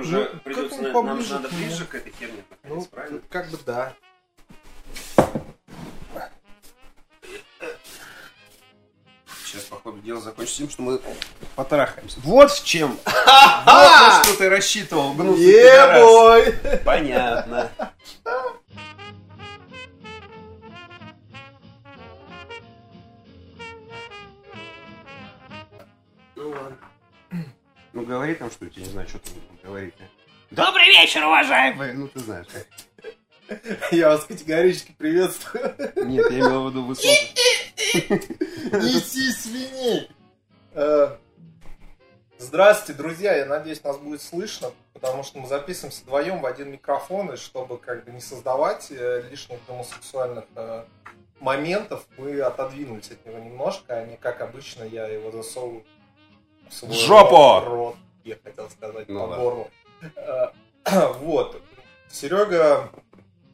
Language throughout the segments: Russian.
нам же Ну, придется, на- нам же надо ближе к этой херне Ну, правильно? как бы да. Сейчас, по ходу дела, закончится тем, что мы потрахаемся. Вот в чем. Вот на что ты рассчитывал, гнусный! Понятно. Там что-нибудь, я не знаю, что ты говорить. Добрый вечер, уважаемые! Ну ты знаешь. как. Я вас категорически приветствую. Нет, я имел в виду выслушать. Неси свиней! Здравствуйте, друзья! Я надеюсь, нас будет слышно, потому что мы записываемся вдвоем в один микрофон, и чтобы как бы не создавать э, лишних гомосексуальных э, моментов, мы отодвинулись от него немножко, а не как обычно я его засовываю в свой Жопу! рот, рот, я хотел сказать, Ну по горлу. Э, Вот. Серега,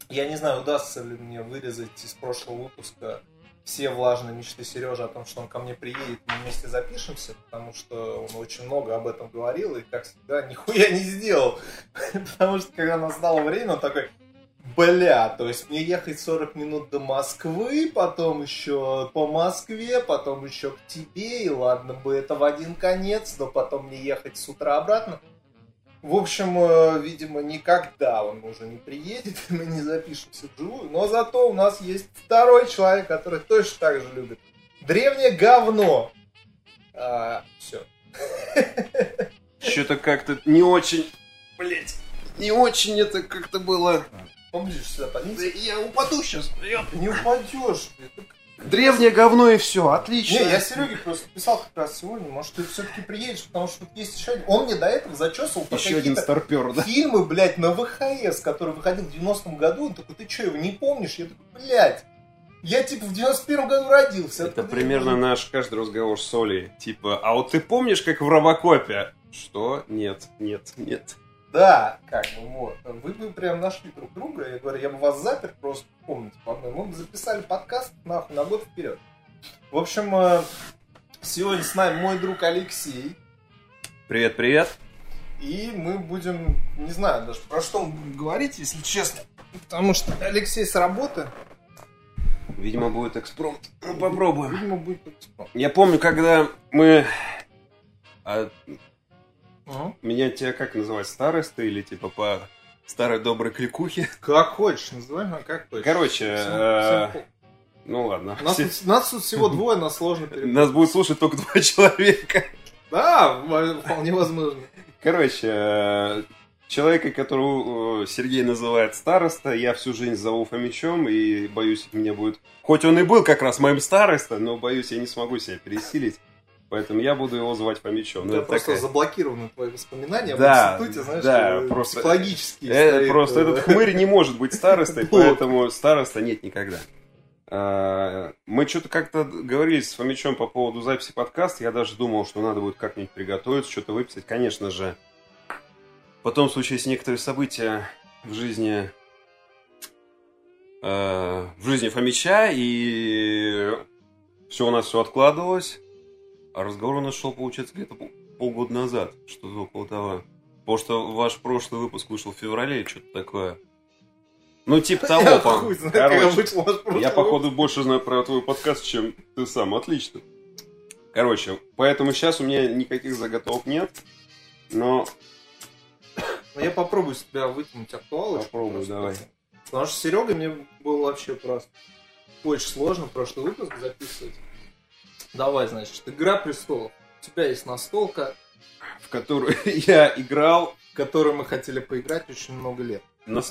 я не знаю, удастся ли мне вырезать из прошлого выпуска все влажные мечты Сережи о том, что он ко мне приедет, мы вместе запишемся, потому что он очень много об этом говорил и, как всегда, нихуя не сделал. Потому что, когда настало время, он такой, бля, то есть мне ехать 40 минут до Москвы, потом еще по Москве, потом еще к тебе, и ладно бы это в один конец, но потом мне ехать с утра обратно. В общем, э, видимо, никогда он уже не приедет, и мы не запишемся вживую. Но зато у нас есть второй человек, который точно так же любит. Древнее говно. все. Что-то как-то не очень, блять, не очень это как-то было. Поближе сюда Да подвинься. Я упаду сейчас. Не упадешь. Древнее говно и все, отлично. Не, я Сереге просто писал как раз сегодня, может, ты все-таки приедешь, потому что тут есть еще один. Он мне до этого зачесывал Еще один старпер, да? фильмы, блядь, на ВХС, который выходил в 90-м году. Он такой, ты что, его не помнишь? Я такой, блядь, я типа в 91-м году родился. Это я примерно помню?» наш каждый разговор с Олей. Типа, а вот ты помнишь, как в Робокопе? Что? Нет, нет, нет. Да, как бы вот. Вы бы прям нашли друг друга. Я говорю, я бы вас запер просто в комнате по одной. Мы бы записали подкаст нахуй на год вперед. В общем, э, сегодня с нами мой друг Алексей. Привет, привет. И мы будем, не знаю даже про что говорить, если честно. Потому что Алексей с работы, Видимо, будет экспромт. Ну, попробуем. видимо, будет экспромт. Я помню, когда мы... а, Мгм. меня тебя как называть? Староста или типа по старой доброй кликухе? Как хочешь, называй, а как хочешь. Короче, Всем- э, всем ну ладно. нас, Все- тут, нас тут всего двое, нас сложно перепутать. Нас будет слушать только два человека. Да, вполне возможно. Короче, э, человека, которого э, Сергей называет староста, я всю жизнь зову Фомичом, и боюсь, меня будет... Хоть он и был как раз моим староста, но боюсь, я не смогу себя пересилить. Поэтому я буду его звать Фомичом. Ну, это просто такая- заблокированы твои воспоминания Да, об институте, знаешь, да, э, просто- психологически. Э, стоит, просто э, этот хмырь не может быть старостой, поэтому староста нет никогда. А, Мы что-то как-то говорили с Фомичом по поводу записи подкаста. Я даже думал, что надо будет как-нибудь приготовиться, что-то выписать. Конечно же, потом случились некоторые события в жизни э, в жизни Фомича, и все у нас все откладывалось. А разговор у нас шел, получается, где-то пол- полгода назад, что-то около того. Потому что ваш прошлый выпуск вышел в феврале, что-то такое. Ну, типа того, Я по- когда Короче, я, походу, больше знаю про твой подкаст, чем ты сам. Отлично. Короче, поэтому сейчас у меня никаких заготовок нет. Но Ну, Я попробую с тебя вытянуть актуалочку. Попробуй, просто. давай. Потому что Серега мне было вообще просто очень сложно прошлый выпуск записывать. Давай, значит, Игра престолов. У тебя есть настолка, в которую я играл... в которую мы хотели поиграть очень много лет. на-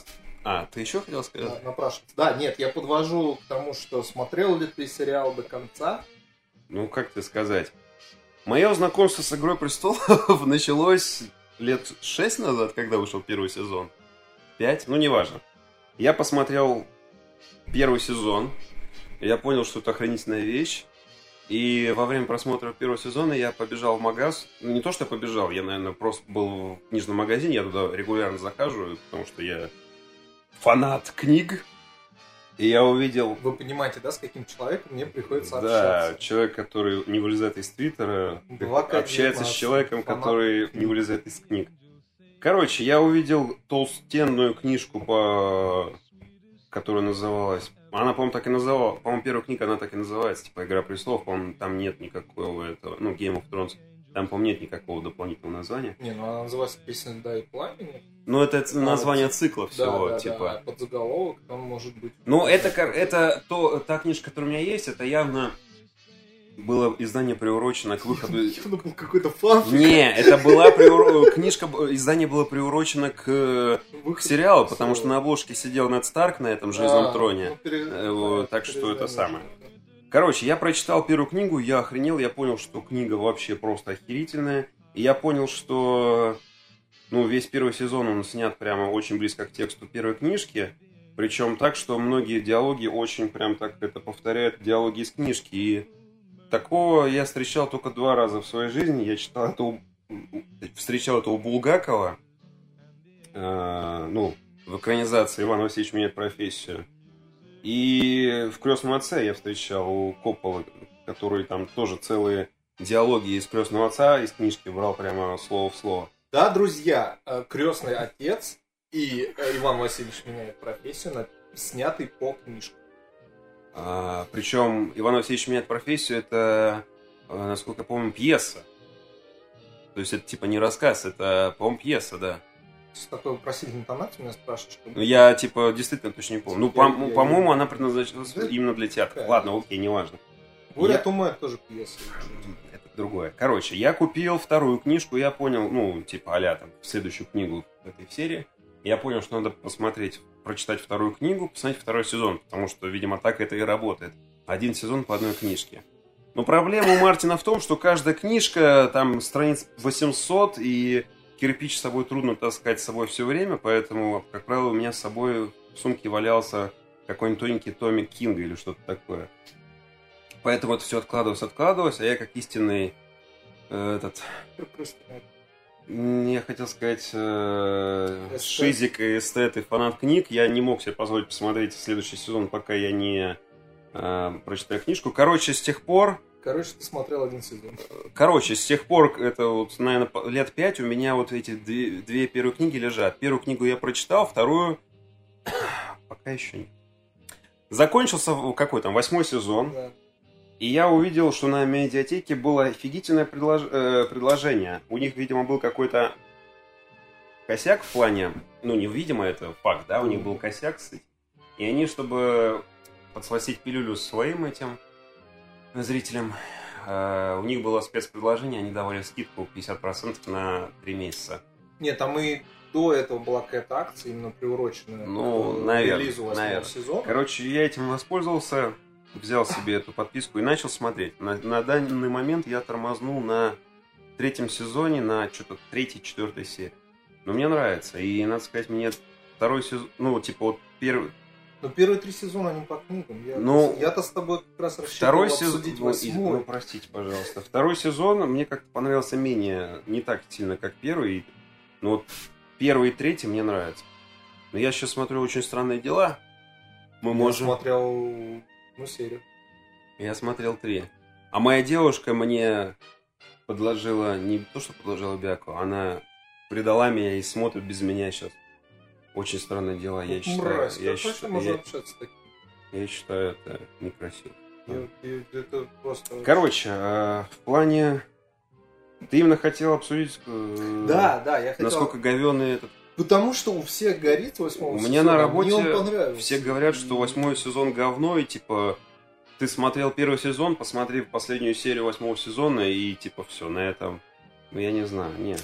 А, ты еще хотел сказать? На- Напрашиваться. Да, нет, я подвожу к тому, что смотрел ли ты сериал до конца. Ну, как тебе сказать? Мое знакомство с «Игрой престолов» началось лет шесть назад, когда вышел первый сезон. Пять? Ну, неважно. Я посмотрел первый сезон. Я понял, что это охранительная вещь. И во время просмотра первого сезона я побежал в магаз. Ну, не то, что я побежал, я, наверное, просто был в книжном магазине. Я туда регулярно захожу, потому что я фанат книг. И я увидел Вы понимаете, да, с каким человеком мне приходится да, общаться? человек, который не вылезает из Твиттера, Два К общается с 19, человеком, фанат который не вылезает из книг. Короче, я увидел толстенную книжку, по... которая называлась... Она, по-моему, так и называла. По-моему, первая книга, она так и называется, типа «Игра престолов». По-моему, там нет никакого этого... Ну, Game of Thrones. Там, по-моему, нет никакого дополнительного названия. Не, ну она называется «Песня льда и пламени». Ну, это А, название цикла Да, всего, да, типа... да. Под заголовок там может быть... Ну, это, это то, та книжка, которая у меня есть, это явно было издание приурочено к выходу... Явно был какой-то фанфик. Не, это была приуро- книжка, издание было приурочено к, к сериалу, потому что на обложке сидел Нед Старк на этом железном А, троне. ну, пере- Э, вот, так что это самое. Короче, я прочитал первую книгу, я охренел, я понял, что книга вообще просто охерительная. И я понял, что ну, весь первый сезон он снят прямо очень близко к тексту первой книжки. Причем так, что многие диалоги очень прям так это повторяют диалоги из книжки. И такого я встречал только два раза в своей жизни. Я читал это у... встречал это у Булгакова. Э, ну, в экранизации Иван Васильевич меняет профессию. И в крестном отце я встречал у Коппола, который там тоже целые диалоги из крестного отца из книжки брал прямо слово в слово. Да, друзья, э, крестный отец и э, Иван Васильевич меняет профессию, снятый по книжке. А, причем Иван Васильевич меняет профессию, это, э, насколько я помню, пьеса. То есть это типа не рассказ, это, по-моему, пьеса, да. С такой вопросительной интонацией меня спрашиваешь, что... Ну, я, типа, действительно точно не помню. Ну, Я- по- я- по-моему, она предназначалась Да? именно для театра. Да. Ладно, окей, неважно. Буря я- Тума это тоже пьеса. Это другое. Короче, я купил вторую книжку, я понял, ну, типа, а там, следующую книгу в этой серии. Я понял, что надо посмотреть, прочитать вторую книгу, посмотреть второй сезон, потому что, видимо, так это и работает. Один сезон по одной книжке. Но проблема у Мартина в том, что каждая книжка, там, страниц 800, и кирпич с собой трудно таскать с собой все время, поэтому, как правило, у меня с собой в сумке валялся какой-нибудь тоненький томик Кинга или что-то такое. Поэтому это все откладывалось, откладывалось, а я как истинный э, этот, м, я хотел сказать, э, Эстет. шизик и эстет и фанат книг, я не мог себе позволить посмотреть следующий сезон, пока я не э, прочитаю книжку. Короче, с тех пор, Короче, ты смотрел один сезон. короче, с тех пор, это вот, наверное, лет пять у меня вот эти две, две первые книги лежат. Первую книгу я прочитал, вторую пока еще нет. Закончился какой там, восьмой сезон. Да. И я увидел, что на медиатеке было офигительное предлож- э, предложение. У них, видимо, был какой-то косяк в плане... Ну, не видимо, это факт, да? У них был косяк, кстати. И они, чтобы подсластить пилюлю своим этим зрителям, э, у них было спецпредложение, они давали скидку 50% на 3 месяца. Нет, там и до этого была какая-то акция, именно приуроченная Ну, к наверно, релизу восьмого сезона. Короче, я этим воспользовался, взял себе эту подписку и начал смотреть. На, на данный момент я тормознул на третьем сезоне, на что-то третьей, четвертой серии. Но мне нравится. И, надо сказать, мне второй сезон, ну, типа, вот первый, Но первые три сезона они по книгам. Я, Ну, я-то с тобой как раз рассчитывал второй сезон, ну, восьмой. ну, простите, пожалуйста, второй сезон мне как-то понравился менее, не так сильно, как первый. Но вот первый и третий мне нравятся. Но я сейчас смотрю «Очень странные дела». Мы Я можем... смотрел, ну, серию. Я смотрел три. А моя девушка мне подложила, не то, что подложила бяку, она предала меня и смотрит без меня сейчас. Очень странные дела, я считаю. Мразь, я, считаю можно я, общаться с таким? я считаю это некрасиво. Я- Это просто... Короче, э, в плане... Ты именно хотел обсудить, э, Да, да, я хотел... насколько говёный этот... Потому что у всех горит восьмого У сезона. меня на Мне работе он понравился. все говорят, что восьмой сезон говно, и типа ты смотрел первый сезон, посмотри последнюю серию восьмого сезона, и типа все, на этом, ну я не знаю, не.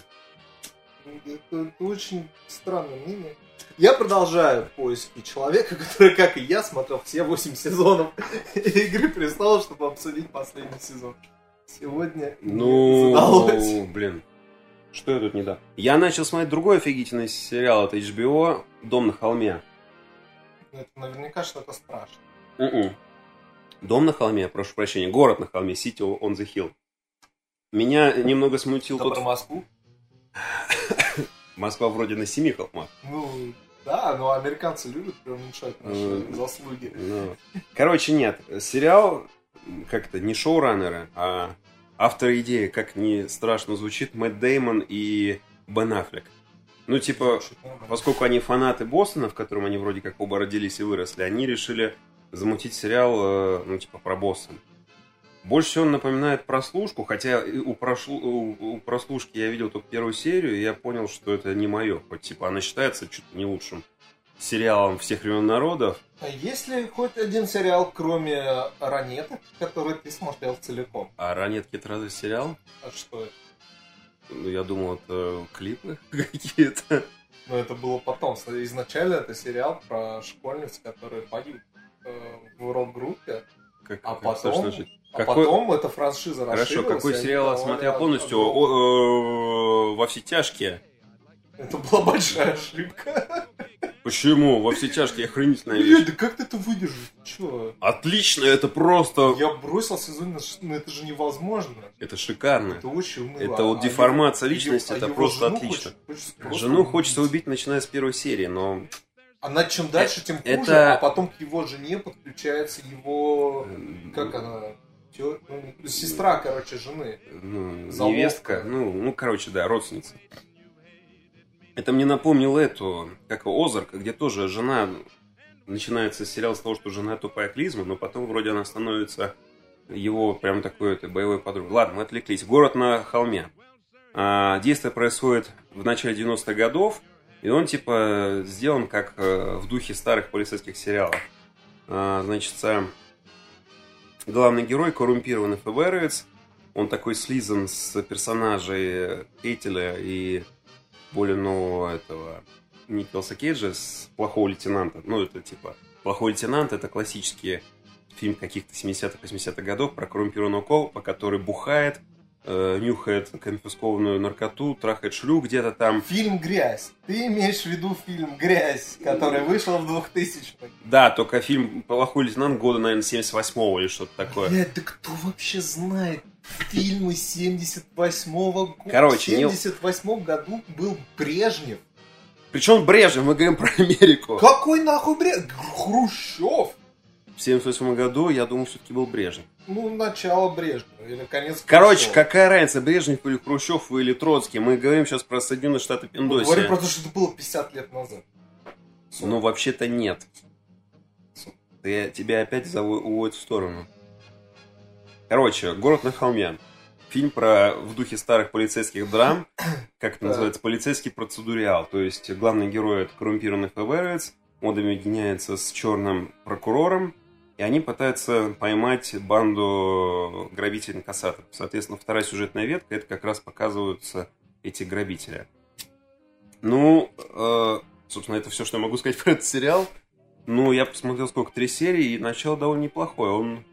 Это, это очень странное мнение. Я продолжаю поиски человека, который, как и я, смотрел все 8 сезонов Игры Престолов, чтобы обсудить последний сезон. Сегодня. Ну, блин, что я тут не дал? Я начал смотреть другой офигительный сериал от HBO «Дом на холме». Это наверняка что-то страшное. Мгм. Дом на холме, прошу прощения, город на холме, City on the Hill. Меня немного смутил Это тот... про Москву? Москва вроде на семи холмах. Ну, да, но американцы любят преуменьшать наши М. заслуги. Ну, Короче, нет. Сериал, как-то не шоураннеры, а автор идеи, как не страшно звучит, Мэтт Деймон и Бен Аффлек. Ну, типа, поскольку они фанаты Бостона, в котором они вроде как оба родились и выросли, они решили замутить сериал, э, ну, типа, про Бостон. Больше всего он напоминает прослушку, хотя у, прошлу- у- у прослушки я видел только первую серию, и я понял, что это не мое. Хоть, типа, она считается чуть не лучшим сериалом всех времен народов. А есть ли хоть один сериал, кроме Ранета, который ты смотрел целиком? А «Ранетки» это разве сериал? А что это? Ну, я думал, это клипы какие-то. Ну, это было потом. Изначально это сериал про школьниц, которые поют э, в рок-группе. Как, А как потом- что- А Какой- потом эта франшиза Хорошо, какой сериал я смотрел полностью? од- О, э, Во все тяжкие. Это была большая ошибка. Почему? Во все тяжкие охренительная вещь. Блядь, да как ты это выдержишь? Чё? Отлично, это просто... Я бросил сезон, ну это же невозможно. Это шикарно. Это очень уныло. Это вот А деформация его- личности, а это просто жену отлично. хочет- хочется просто Жену хочется убить, начиная с первой серии, но... Она чем дальше, тем хуже, это- а потом к его жене подключается его... Как она? Тё- ну, сестра, короче, жены. Ну, Заловка. невестка, ну, ну, короче, да, родственница. Это мне напомнило эту, как Озарк, где тоже жена, начинается сериал с того, что жена тупая клизма, но потом вроде она становится его прям такой это, боевой подругой. Ладно, мы отвлеклись. Город на холме. А, действие происходит в начале 90-х годов, и он типа сделан как э, в духе старых полицейских сериалов. А, значит, главный герой коррумпированный ФБРовец, он такой слизан с персонажей Кейтеля и более нового этого Николаса Кейджа с плохого лейтенанта. Ну, это типа плохой лейтенант, это классический фильм каких-то 70-х, 80-х годов про коррумпированного копа, который бухает, э, нюхает конфискованную наркоту, трахает шлю где-то там. Фильм «Грязь». Ты имеешь в виду фильм «Грязь», который вышел в 2000-х? Да, только фильм «Плохой лейтенант» года, наверное, 78-го или что-то такое. Блядь, да кто вообще знает фильмы 78-го года? Короче, в не- 78 году был Брежнев. Причем Брежнев, мы говорим про Америку. Какой нахуй Брежнев? Хрущев. В 78 году, я думаю, все-таки был Брежнев. Ну, начало Брежнева или конец Короче, Хрущева. какая разница, Брежнев или Хрущев или Троцкий? Мы говорим сейчас про Соединенные Штаты Мы говорим Пиндосия. про то, что это было 50 лет назад. Ну, вообще-то нет. Ты, тебя опять заво- уводят в сторону. Короче, «Город на холме». Фильм про в духе старых полицейских драм, как это называется, полицейский процедуриал. То есть главный герой это коррумпированный ФБРец, он объединяется с черным прокурором, и они пытаются поймать банду грабителей-инкассаторов. Соответственно, вторая сюжетная ветка, это как раз показываются эти грабители. Ну, э, собственно, это все, что я могу сказать про этот сериал. Ну, я посмотрел сколько, три серии, и начало довольно неплохое. Он,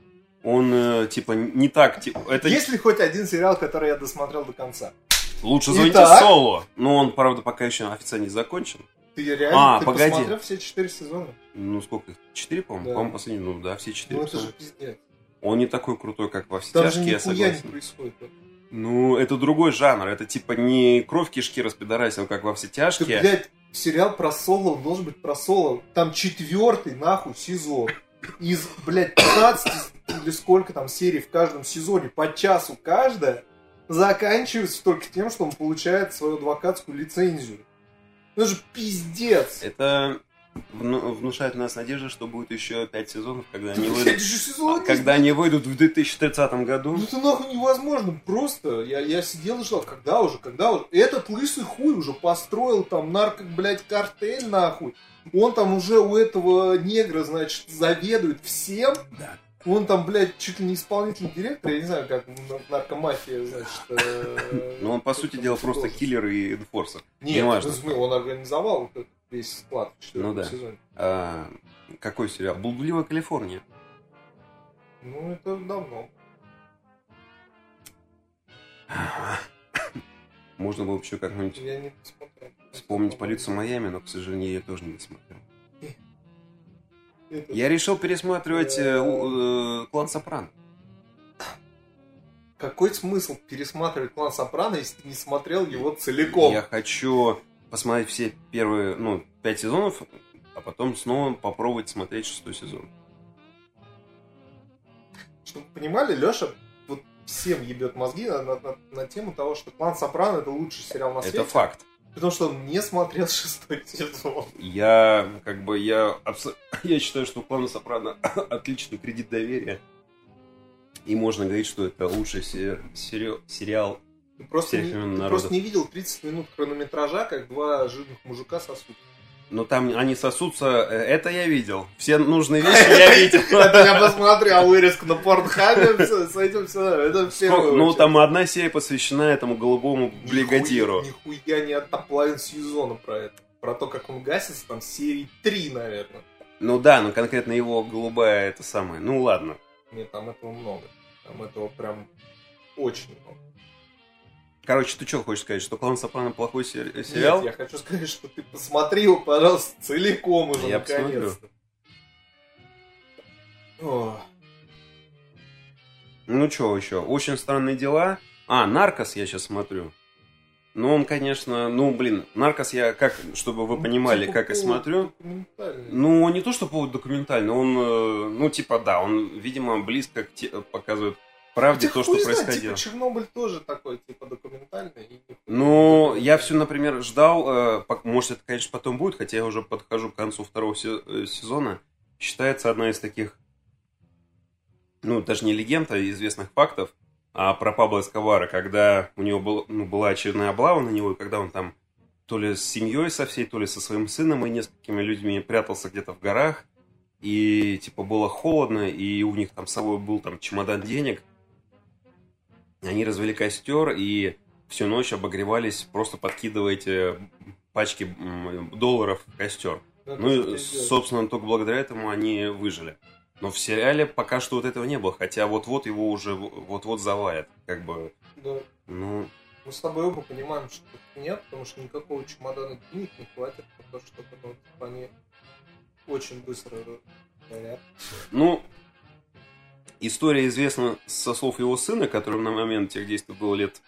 он э, типа, не так, типа, это Есть ли хоть один сериал, который я досмотрел до конца? лучше звоните Итак. Соло. Но он, правда, пока еще официально не закончен. Ты реально А, ты погоди. посмотрел все четыре сезона? Ну, сколько их? Четыре, по-моему? Да. По-моему, последний, ну да, все четыре. Ну это же пиздец. Он не такой крутой, как во все Там тяжкие, я нихуя не согласен. происходит. Ну, это другой жанр. Это типа не кровь кишки распидорасил, как во все Ты, тяжкие. блядь, сериал про Соло, он должен быть про Соло. Там четвертый, нахуй, сезон. Из, блядь, 15 или сколько там серий в каждом сезоне, по часу каждая, заканчивается только тем, что он получает свою адвокатскую лицензию. Ну это же пиздец. Это вну- внушает у нас надежду, что будет еще пять сезонов, когда Да, они выйдут. сезон Когда они выйдут в 2030 году. Ну это нахуй невозможно, просто. Я, я сидел и ждал, когда уже, когда уже. Этот лысый хуй уже построил там нарко, блядь, картель нахуй. Он там уже у этого негра, значит, заведует всем. Да. Он там, блядь, чуть ли не исполнительный директор, я не знаю, как нар- наркомафия, значит. э, Ну, он, по сути дела, просто должен. киллер и энфорсер. Нет, неважно. он организовал весь склад в четвертом Ну да. сезоне. А, какой сериал? Блудливая Калифорния. Ну, это давно. Можно было бы еще как-нибудь Я не посмотрел. Вспомнить полицию Майами, но, к сожалению, я тоже не досмотрел. Это- Я решил пересматривать э, э, клан Сопрано. Какой смысл пересматривать клан Сопрано, если ты не смотрел его целиком? Я хочу посмотреть все первые, ну, пять сезонов, а потом снова попробовать смотреть шестой сезон. Чтобы понимали, Леша вот всем ебет мозги на, на- на- на тему того, что клан Сопрано это лучший сериал на свете. Это факт. Потому что он не смотрел шестой сезон. Я, как бы, я, абсо... я считаю, что клан Сопрано отличный кредит доверия. И можно говорить, что это лучший сери... Сери... сериал Ты просто, не, ты просто не видел 30 минут хронометража, как два жирных мужика сосут. Но там они сосутся, э, это я видел. Все нужные вещи я видел. Это я посмотрел вырезку на порнхабе, с этим все, это все. Ну, там одна серия посвящена этому голубому бригадиру. Нихуя не от топлайн сезона про это. Про то, как он гасится, там серии 3, наверное. Ну да, ну конкретно его голубая это самое. Ну ладно. Нет, там этого много. Там этого прям очень много. Короче, ты что хочешь сказать, что Клан Сопрано плохой сери- сериал? Нет, я хочу сказать, что ты посмотри его, пожалуйста, целиком уже, Я наконец-то. Ну что еще? Очень странные дела. А, Наркос я сейчас смотрю. Ну, он, конечно, ну, блин, Наркос я, как, чтобы вы понимали, типа как я смотрю. Ну, не то, что повод документальный, он, э, ну, типа, да, он, видимо, близко к те- показывает правде Хотя то, что знает, происходило. Типа, Чернобыль тоже такой, типа, документальный. и Ну, я все, например, ждал, э, может, это, конечно, потом будет, хотя я уже подхожу к концу второго э, сезона. Считается одна из таких, ну, даже не легенд, а известных фактов а про Пабло Эскобара, когда у него был, ну, была очередная облава на него, и когда он там то ли с семьей со всей, то ли со своим сыном и несколькими людьми прятался где-то в горах, и, типа, было холодно, и у них там с собой был там чемодан денег. Они развели костер, и всю ночь обогревались, просто подкидывая эти пачки долларов в костер. надо Ну, и, собственно, только благодаря этому они выжили. Но в сериале пока что вот этого не было, хотя вот-вот его уже вот-вот завалят. Как бы, Да. ну, Мы с тобой оба понимаем, что нет, потому что никакого чемодана денег не хватит, потому что ну, типа, они очень быстро горят. ну, история известна со слов его сына, которому на момент тех действий было лет,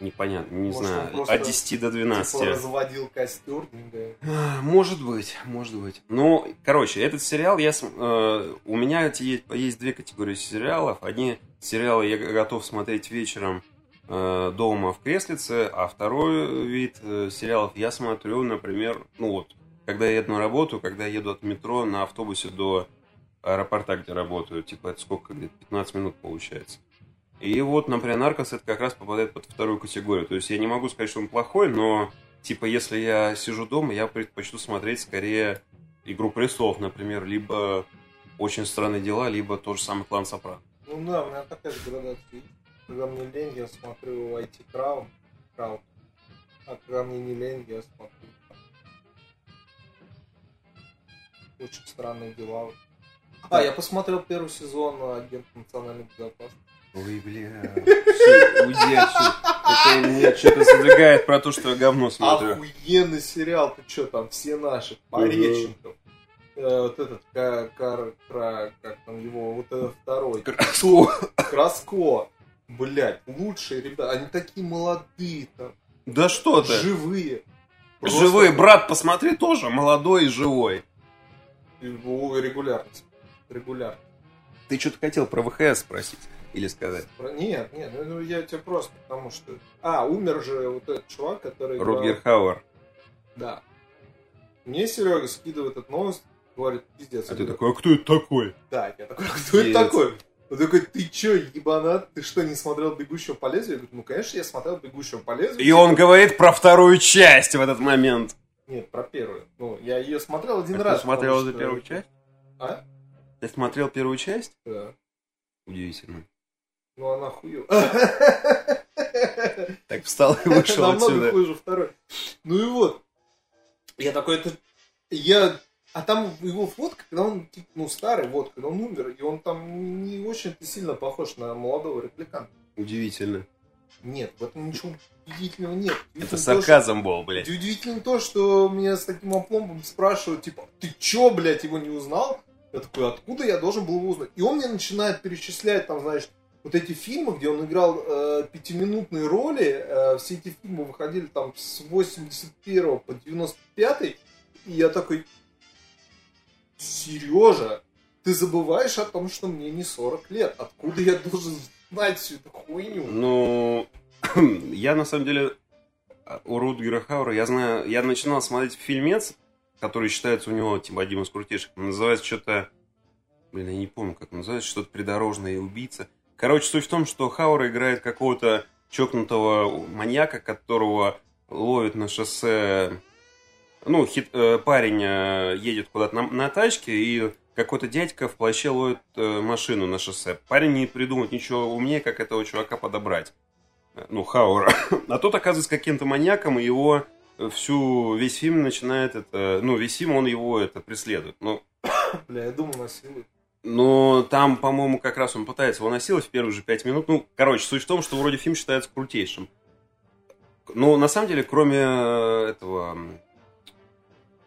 непонятно, не Может, знаю, от 10 до 12. Типа, разводил костер, да. Может быть, может быть. Ну, короче, этот сериал, я, э, у меня есть, есть две категории сериалов. Одни сериалы я готов смотреть вечером э, дома в креслице, а второй вид э, сериалов я смотрю, например, ну вот, когда я еду на работу, когда я еду от метро на автобусе до аэропорта, где работаю, типа это сколько, где-то 15 минут получается. И вот, например, Наркос это как раз попадает под вторую категорию. То есть я не могу сказать, что он плохой, но типа если я сижу дома, я предпочту смотреть скорее Игру престолов, например, либо Очень странные дела, либо тот же самый клан Сопрано. Ну да, у меня такая же градация. Когда мне лень, я смотрю IT Crown. Crown. А когда мне не лень, я смотрю. Очень странные дела. А, я посмотрел первый сезон Агент национальной безопасности. Ой, бля. Всё, уйди отсюда. Это мне что-то задвигает про то, что я говно смотрю. Охуенный сериал, ты чё там, все наши, Пореченков. Э, вот этот, ка- кар, кра- как там его, вот этот второй. Краско. Краско. Блять, лучшие ребята, они такие молодые там, Да что ты? живые. Просто- Живой брат, посмотри, тоже молодой и живой. О, Регулярность. Регулярно. Ты что-то хотел про ВХС спросить или сказать? Нет, нет, ну я тебе просто потому что... А, умер же вот этот чувак, который... играл- Рутгер Хауэр. Да. Мне Серега скидывает эту новость, говорит, пиздец. А ты говорю, такой, а кто это такой? Да, я такой, кто это Пиздец. такой? Он такой, ты чё, ебанат, ты что, не смотрел «Бегущего по лезвию»? Я говорю, ну, конечно, я смотрел «Бегущего по лезвию». И он говорит про вторую часть в этот момент. Нет, про первую. Ну, я ее смотрел один А раз. ты смотрел за первую часть? А? Ты смотрел первую часть? Да. Удивительно. Ну, она хую. Так встал и вышел Намного отсюда. хуже второй. Ну и вот. Я такой, это... Я... А там его фотка, когда он, типа, ну, старый, вот, когда он умер, и он там не очень-то сильно похож на молодого репликанта. Удивительно. Нет, в этом ничего удивительного нет. Это сарказм был, блядь. Удивительно то, что меня с таким опломбом спрашивают, типа, ты чё, блядь, его не узнал? Я такой, откуда я должен был его узнать? И он мне начинает перечислять, там, знаешь, вот эти фильмы, где он играл э, пятиминутные роли, э, все эти фильмы выходили там с 81 по 95, и я такой, Сережа, ты забываешь о том, что мне не 40 лет. Откуда я должен знать всю эту хуйню? Ну, я на самом деле у Рутгера Хаура, я знаю, я начинал смотреть фильмец, который считается у него, типа, одним из крутейших. Называется что-то... Блин, я не помню, как называется. Что-то придорожное убийца. Короче, суть в том, что Хаура играет какого-то чокнутого маньяка, которого ловит на шоссе... Ну, хит, э, парень э, едет куда-то на, на тачке, и какой-то дядька в плаще ловит э, машину на шоссе. Парень не придумает ничего умнее, как этого чувака подобрать. Ну, Хаура. А тот оказывается каким-то маньяком, и его всю, весь фильм начинает это... Ну, весь фильм он его это преследует. Ну, Бля, я думал, насилует. но там, по-моему, как раз он пытается его насиловать в первые же пять минут. Ну, короче, суть в том, что вроде фильм считается крутейшим. Но на самом деле, кроме э, этого...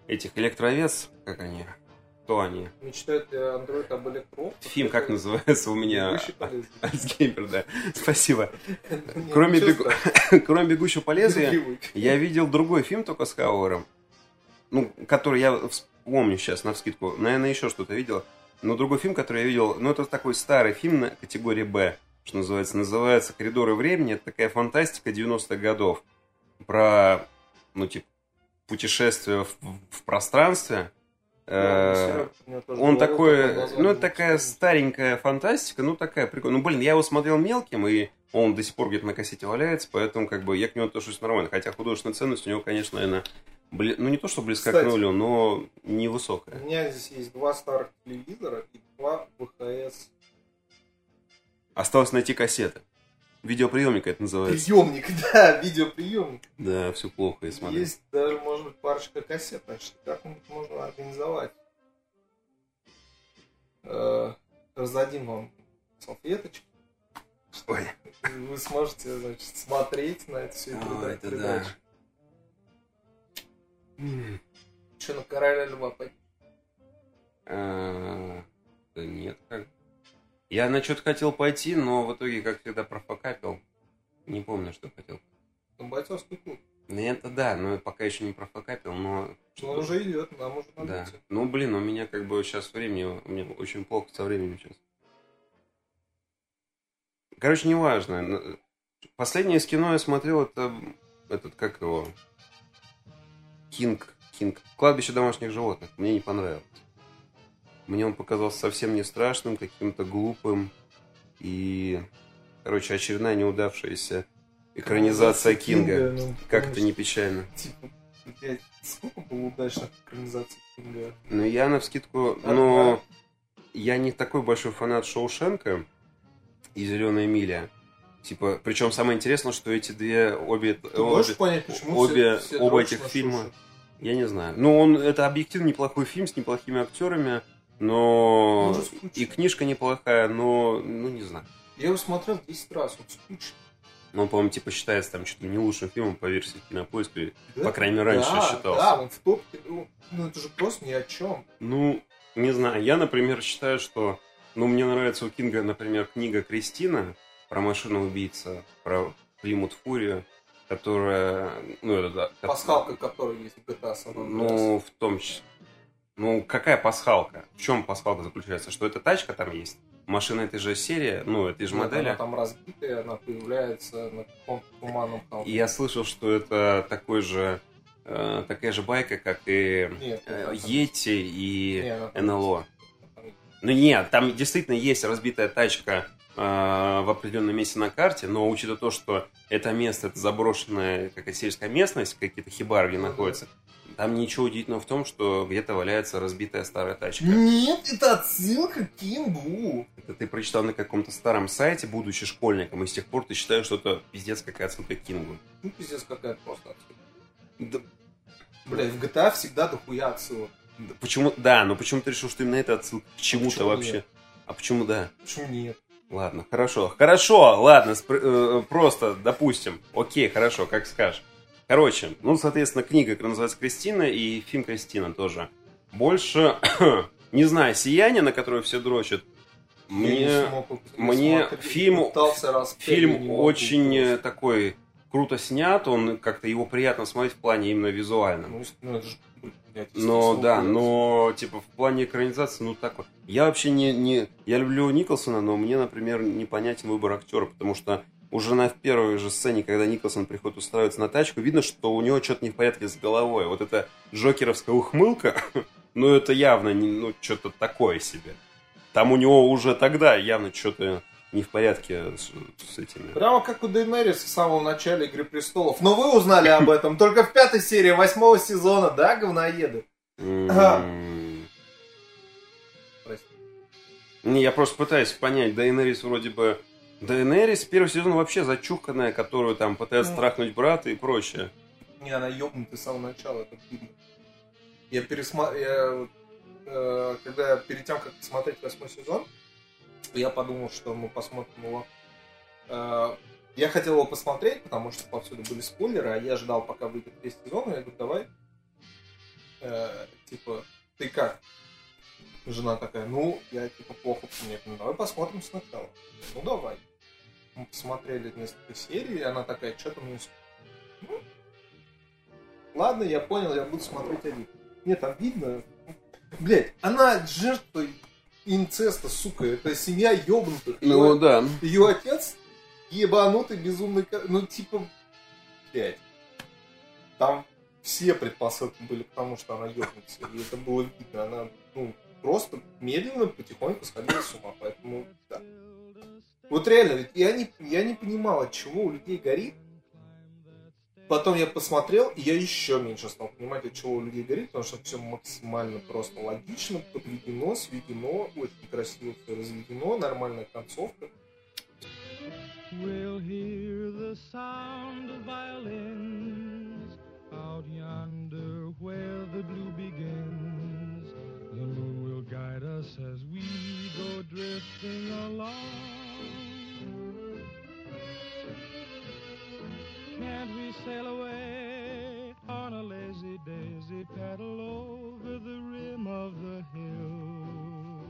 Этих электровец, как они? Кто они? Мечтает ли андроид об электро? Фильм как называется у меня? Альцгеймер, да. Спасибо. Кроме, бегу- «Бегущего по лезвию», Привык. я видел другой фильм только с Хауэром. Ну, который я вспомню сейчас, на вскидку. Наверное, еще что-то видел. Но другой фильм, который я видел, ну, это такой старый фильм на категории «Б», что называется. Называется «Коридоры времени». Это такая фантастика 90-х годов. Про, ну, типа, путешествие в, в пространстве. Да, Э, Он такой, ну, это такая старенькая фантастика, ну, такая прикольная. Ну, блин, я его смотрел мелким, и он до сих пор где-то на кассете валяется, поэтому, как бы, я к нему отношусь нормально. Хотя художественная ценность у него, конечно, наверное, бли- ну, не то, что близка Кстати. к нулю, но У невысокая. меня здесь есть два старых телевизора и два ВХС. Осталось найти кассеты. Видеоприемник это называется. Приемник, да, видеоприемник. Да, все плохо, я смотрю. Есть даже, может быть, парочка кассет. Значит, как-нибудь можно организовать. Э, Раздадим вам салфеточки. Ой. Вы сможете, значит, смотреть на это все и О, передать это. М. Что, на короля льва пойти? А, Да нет, как. Я на что-то хотел пойти, но в итоге, как всегда, профокапил. Не помню, что хотел. На бойцовский клуб. Ну, это да, но пока еще не профокапил, но... Ну, Он уже идет, нам уже надо Да. идти. Ну, блин, у меня как бы сейчас времени, у меня очень плохо со временем сейчас. Короче, неважно. Н- Последнее из кино я смотрел, это этот, как его, Кинг, Кинг, Кладбище домашних животных. Мне не понравилось. Мне он показался совсем не страшным, каким-то глупым. И, короче, очередная неудавшаяся экранизация Кинга. ну, Как это помнишь, ни печально. Типа, блядь, сколько было удачных экранизаций Кинга? Ну, я на вскидку, А, но я не такой большой фанат Шоушенка и Зеленая миля. Типа, причем самое интересное, что эти две, обе, Ты обе- понять, почему обе- все, все оба этих фильма- Шушу? я не знаю. Ну, он, это объективно неплохой фильм с неплохими актерами, но... И книжка неплохая, но, ну, не знаю. Я его смотрел 10 раз, он скучный. Он, по-моему, типа считается там чуть ли не лучшим фильмом по версии Кинопоиска. Да? По крайней мере, раньше да, считался. Да, он в топке. Ну, ну, это же просто ни о чем. Ну, не знаю. Я, например, считаю, что... Ну, мне нравится у Кинга, например, книга «Кристина» про машину убийца, про Плимут Фурию, которая... Ну, это да. Пасхалка, которая есть в GTA San Andreas. Ну, в том числе... Ну, какая пасхалка? В чем пасхалка заключается? Что эта тачка там есть? Машина этой же серии, ну, этой же Нет, модели. Она там разбитая, она появляется на каком-то туманном холме. И я слышал, что это такой же... э, такая же байка, как и Нет, э, Йети и Не, она там НЛО. Ну нет, там действительно есть разбитая тачка э, в определенном месте на карте, но учитывая то, что это место, это заброшенная какая-то сельская местность, какие-то хибары где находятся, там ничего удивительного в том, что где-то валяется разбитая старая тачка. Нет, это отсылка к Кингу. Это ты прочитал на каком-то старом сайте, будучи школьником, и с тех пор ты считаешь, что это пиздец какая отсылка к Кингу. Ну, пиздец, какая просто отсылка. Да, Блядь, в GTA всегда дохуя отсылок. да почему, да, но почему ты решил, что именно это отсылка к чему-то почему вообще? нет? А почему да? Почему нет? Ладно, хорошо. Хорошо, ладно, спр- э, просто, допустим. Окей, хорошо, как скажешь. Короче, ну, соответственно, книга, которая называется «Кристина», и фильм «Кристина» тоже. Больше, не знаю, «Сияние», на которое все дрочат. Мне, смог мне фильм- фильм очень такой круто снят, он как-то его приятно смотреть в плане именно визуальном. Ну, ну, это же, блядь, Но да, но типа в плане экранизации, ну так вот. Я вообще не, не... Я люблю Николсона, но мне, например, непонятен выбор актера, потому что уже на первой же сцене, когда Николсон приходит устраиваться на тачку, видно, что у него что-то не в порядке с головой. Вот эта джокеровская ухмылка, ну это явно ну, что-то такое себе. Там у него уже тогда явно что-то не в порядке с, с этими. Прямо как у Дейнерис в самом начале Игры Престолов. Но вы узнали об этом только в пятой серии восьмого сезона, да, говноеды? Прости. Не, я просто пытаюсь понять, Дейнерис вроде бы... Дейнерис первый сезон вообще зачуханная, которую там пытается Ну. трахнуть брата и прочее. Не, она ёбнутая с самого начала, это видно. Я пересмотрел... когда я перед тем, как посмотреть восьмой сезон, я подумал, что мы посмотрим его. Э, я хотел его посмотреть, потому что повсюду были спойлеры, а я ждал, пока выйдет весь сезон, и я говорю, давай. Э, типа, ты как? Жена такая, ну, я типа плохо помню. Ну, давай посмотрим сначала. Ну, давай. Мы посмотрели несколько серий, и она такая, что-то мне... с- Ну, ладно, я понял, я буду смотреть один. Нет, там видно... Блять, она жертва инцеста, сука. Это семья ёбнутых. Ну Её- да. ее отец ебанутый, безумный... Ну, типа, блядь. Там все предпосылки были к тому, что она ебнется. И это было видно. Она, ну, просто медленно, потихоньку сходила с ума. Поэтому, да. Вот реально, я не, я не понимал, от чего у людей горит. Потом я посмотрел, и я еще меньше стал понимать, от чего у людей горит, потому что все максимально просто логично, подведено, сведено, очень красиво все разведено, нормальная концовка. We'll hear the sound of violins out yonder where the blue begins. Us as we go drifting along. Can't we sail away on a lazy daisy paddle over the rim of the hill?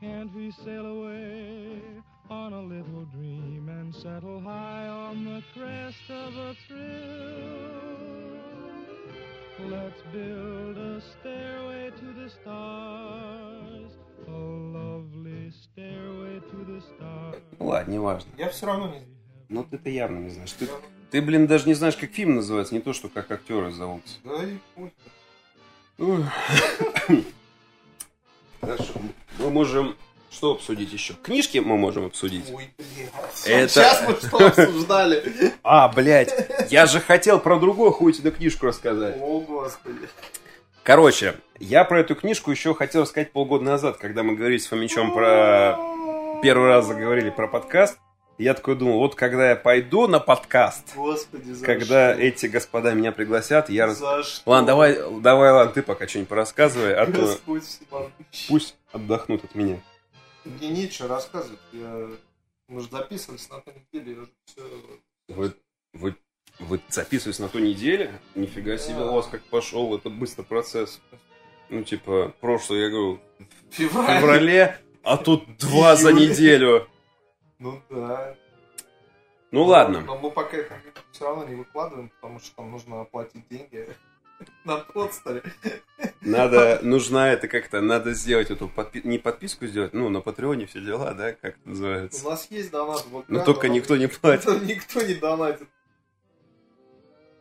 Can't we sail away on a little dream and settle high on the crest of a thrill? Let's build a stairway to the stars, a lovely stairway to the stars. Ну ладно, неважно. Я все равно не Но ты-то явно не знаешь. Ты, ты, блин, даже не знаешь, как фильм называется, не то, что как актеры зовутся. Да и пусть. Хорошо. Мы можем что обсудить еще? Книжки мы можем обсудить. Ой, блин. Это- Сейчас мы что обсуждали? А, блядь, я же хотел про другую хуйную книжку рассказать. О, господи. Короче, я про эту книжку еще хотел рассказать полгода назад, когда мы говорили с Фомичом про... Первый раз заговорили про подкаст. Я такой думал, вот когда я пойду на подкаст, Господи, за когда что? эти господа меня пригласят, я... За что? Ладно, давай, давай, ладно, ты пока что-нибудь порассказывай, а то Господь пусть отдохнут от меня. Мне нечего рассказывать. Я... Мы же записывались на той неделе, я уже все... Вы, вы, вы записывались на ту неделю? Нифига себе, Да. у вас как пошел это быстрый процесс. Ну, типа, прошлое, я говорю, в феврале, а тут два за неделю. Ну да. Ну ладно. Но мы пока это все равно не выкладываем, потому что там нужно оплатить деньги на подстере. Надо, нужна это как-то, надо сделать эту подпи- не подписку сделать, ну, на Патреоне все дела, да, как это У называется. нас есть донат в ВК, Но только никто не платит. Никто не донатит.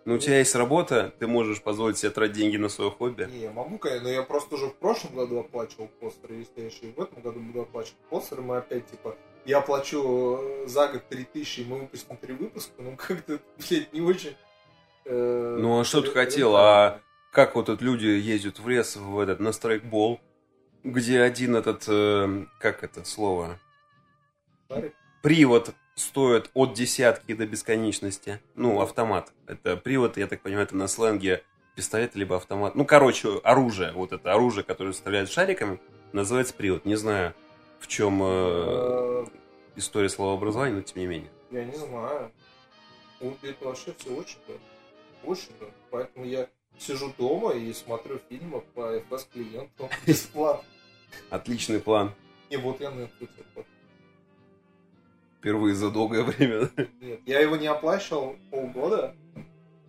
Ну, у тебя есть работа, ты можешь позволить себе тратить деньги на свое хобби. Не, я могу, конечно, но я просто уже в прошлом году оплачивал постеры, если я еще и в этом году буду оплачивать постеры, мы опять, типа, я плачу э, за год 3000, и мы выпустим 3 выпуска, ну как-то, блядь, не очень... э, Ну, а что ты хотел? А как вот тут люди ездят в лес в этот, на страйкбол, где один этот, э, как это слово, привод стоит от десятки до бесконечности. Ну, автомат. Это привод, я так понимаю, это на сленге пистолет либо автомат. Ну, короче, оружие. Вот это оружие, которое стреляет шариками, называется привод. Не знаю, в чем э, Э, история словообразования, но тем не менее. Я не знаю. Ну, это вообще все очень дорого. Поэтому я сижу дома и смотрю фильмы по FS клиенту бесплатно. Отличный план. И вот я Netflix оплачу. Впервые за долгое время. Нет, я его не оплачивал полгода,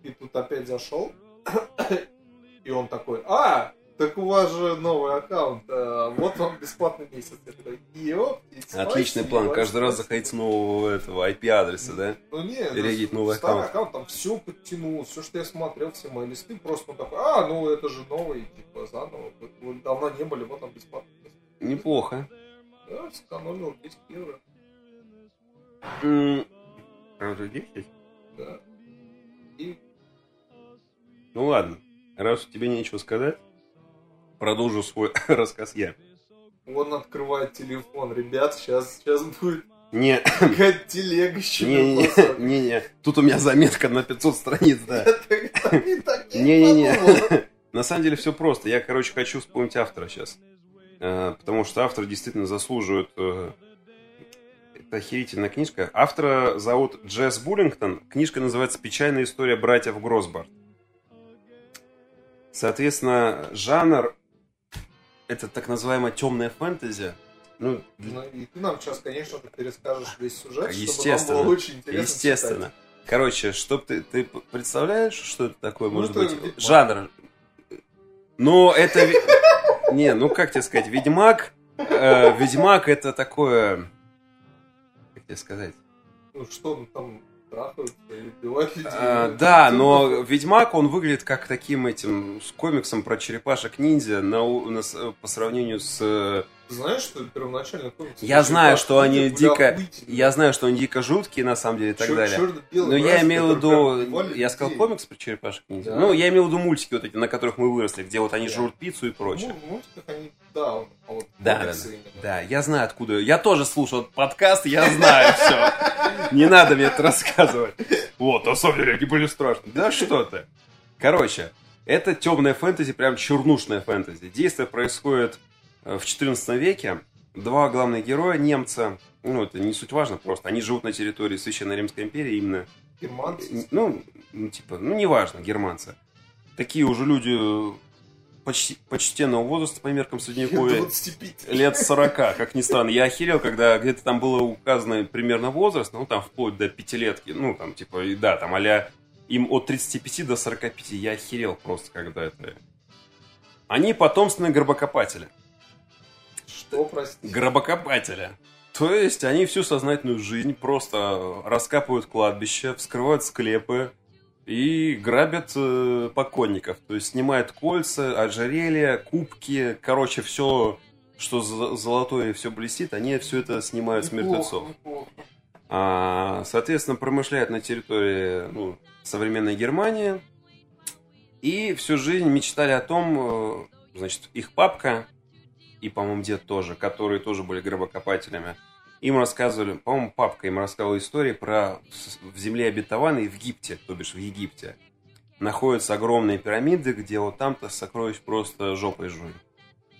и тут опять зашел, и он такой, а, Так у вас же новый аккаунт. а, Вот вам бесплатный месяц. «Ёптить, Отличный план. Каждый раз спасибо». заходить с нового этого IP-адреса, да? Ну нет, Перейдите новый старый аккаунт. аккаунт, там все подтянулось, все, что я смотрел, все мои листы, просто он такой, а, ну это же новый, типа, заново, вы давно не были, вот там бесплатно. Неплохо. Да, сэкономил 10 евро, Правда, 10? да. И Ну ладно. Раз тебе нечего сказать, продолжу свой рассказ я. он открывает телефон, ребят, сейчас, сейчас будет Не, какая-то телега не, не, не, не. Тут у меня заметка на 500 страниц, да. И Не-не-не. подумал. На самом деле все просто. Я, короче, хочу вспомнить автора сейчас. Потому что автор действительно заслуживает... э, Это охерительная книжка. Автора зовут Джесс Буллингтон. Книжка называется «Печальная история братьев Гросбард». Соответственно, жанр – это так называемая темная фэнтези. Ну, Ну, и ты нам сейчас, конечно, ты перескажешь весь сюжет, чтобы Естественно. нам было очень интересно Естественно. читать. Короче, чтоб ты, ты представляешь, что это такое, Ну, может это быть, Ведьмак. жанр? Ну, это... Не, ну как тебе сказать, Ведьмак... э, Ведьмак это такое... Как тебе сказать? Ну что, ну там А, да, но Ведьмак, он выглядит как таким этим, с комиксом про черепашек-ниндзя на, на по сравнению с... э, Ты знаешь, что первоначально комиксы Я знаю, что они дико... охуительные. Я знаю, что они дико жуткие, на самом деле, и так далее. Но я имел в виду, я сказал людей. комикс про черепашек ниндзя. Да. Ну, я имел в виду мультики вот эти, на которых мы выросли, где вот они Да. жрут пиццу и прочее. Ну, в мультиках они, да, вот Да, да, я знаю откуда. Я тоже слушал этот подкаст, я знаю все. Не надо мне это рассказывать. Вот, деле, они были страшные. Да что ты. Короче, это темная фэнтези, прям чернушная фэнтези. Действие происходит э, в 14 веке. Два главных героя, немца, ну, это не суть важно просто, они живут на территории Священной Римской империи, именно Германцы. ну, ну, типа, ну, неважно, германцы. Такие уже люди почти, почтенного возраста по меркам Средневековья. 25. Лет 40, как ни странно. Я охерел, когда где-то там было указано примерно возраст, ну, там вплоть до пятилетки, ну, там, типа, и да, там, а им от 35 до 45. Я охерел просто, когда это... Они потомственные гробокопатели. Что, прости? Гробокопатели. То есть они всю сознательную жизнь просто раскапывают кладбище, вскрывают склепы и грабят э, покойников. То есть снимают кольца, ожерелья, кубки, короче, все, что золотое и все блестит, они все это снимают с мертвецов. А, соответственно, промышляют на территории ну, современной Германии. И всю жизнь мечтали о том, э, значит, их папка и, по-моему, дед тоже, которые тоже были гробокопателями, им рассказывали, по-моему, папка им рассказывала истории про в земле обетованной, в Египте, то бишь в Египте, находятся огромные пирамиды, где вот там-то сокровищ просто жопой жуй.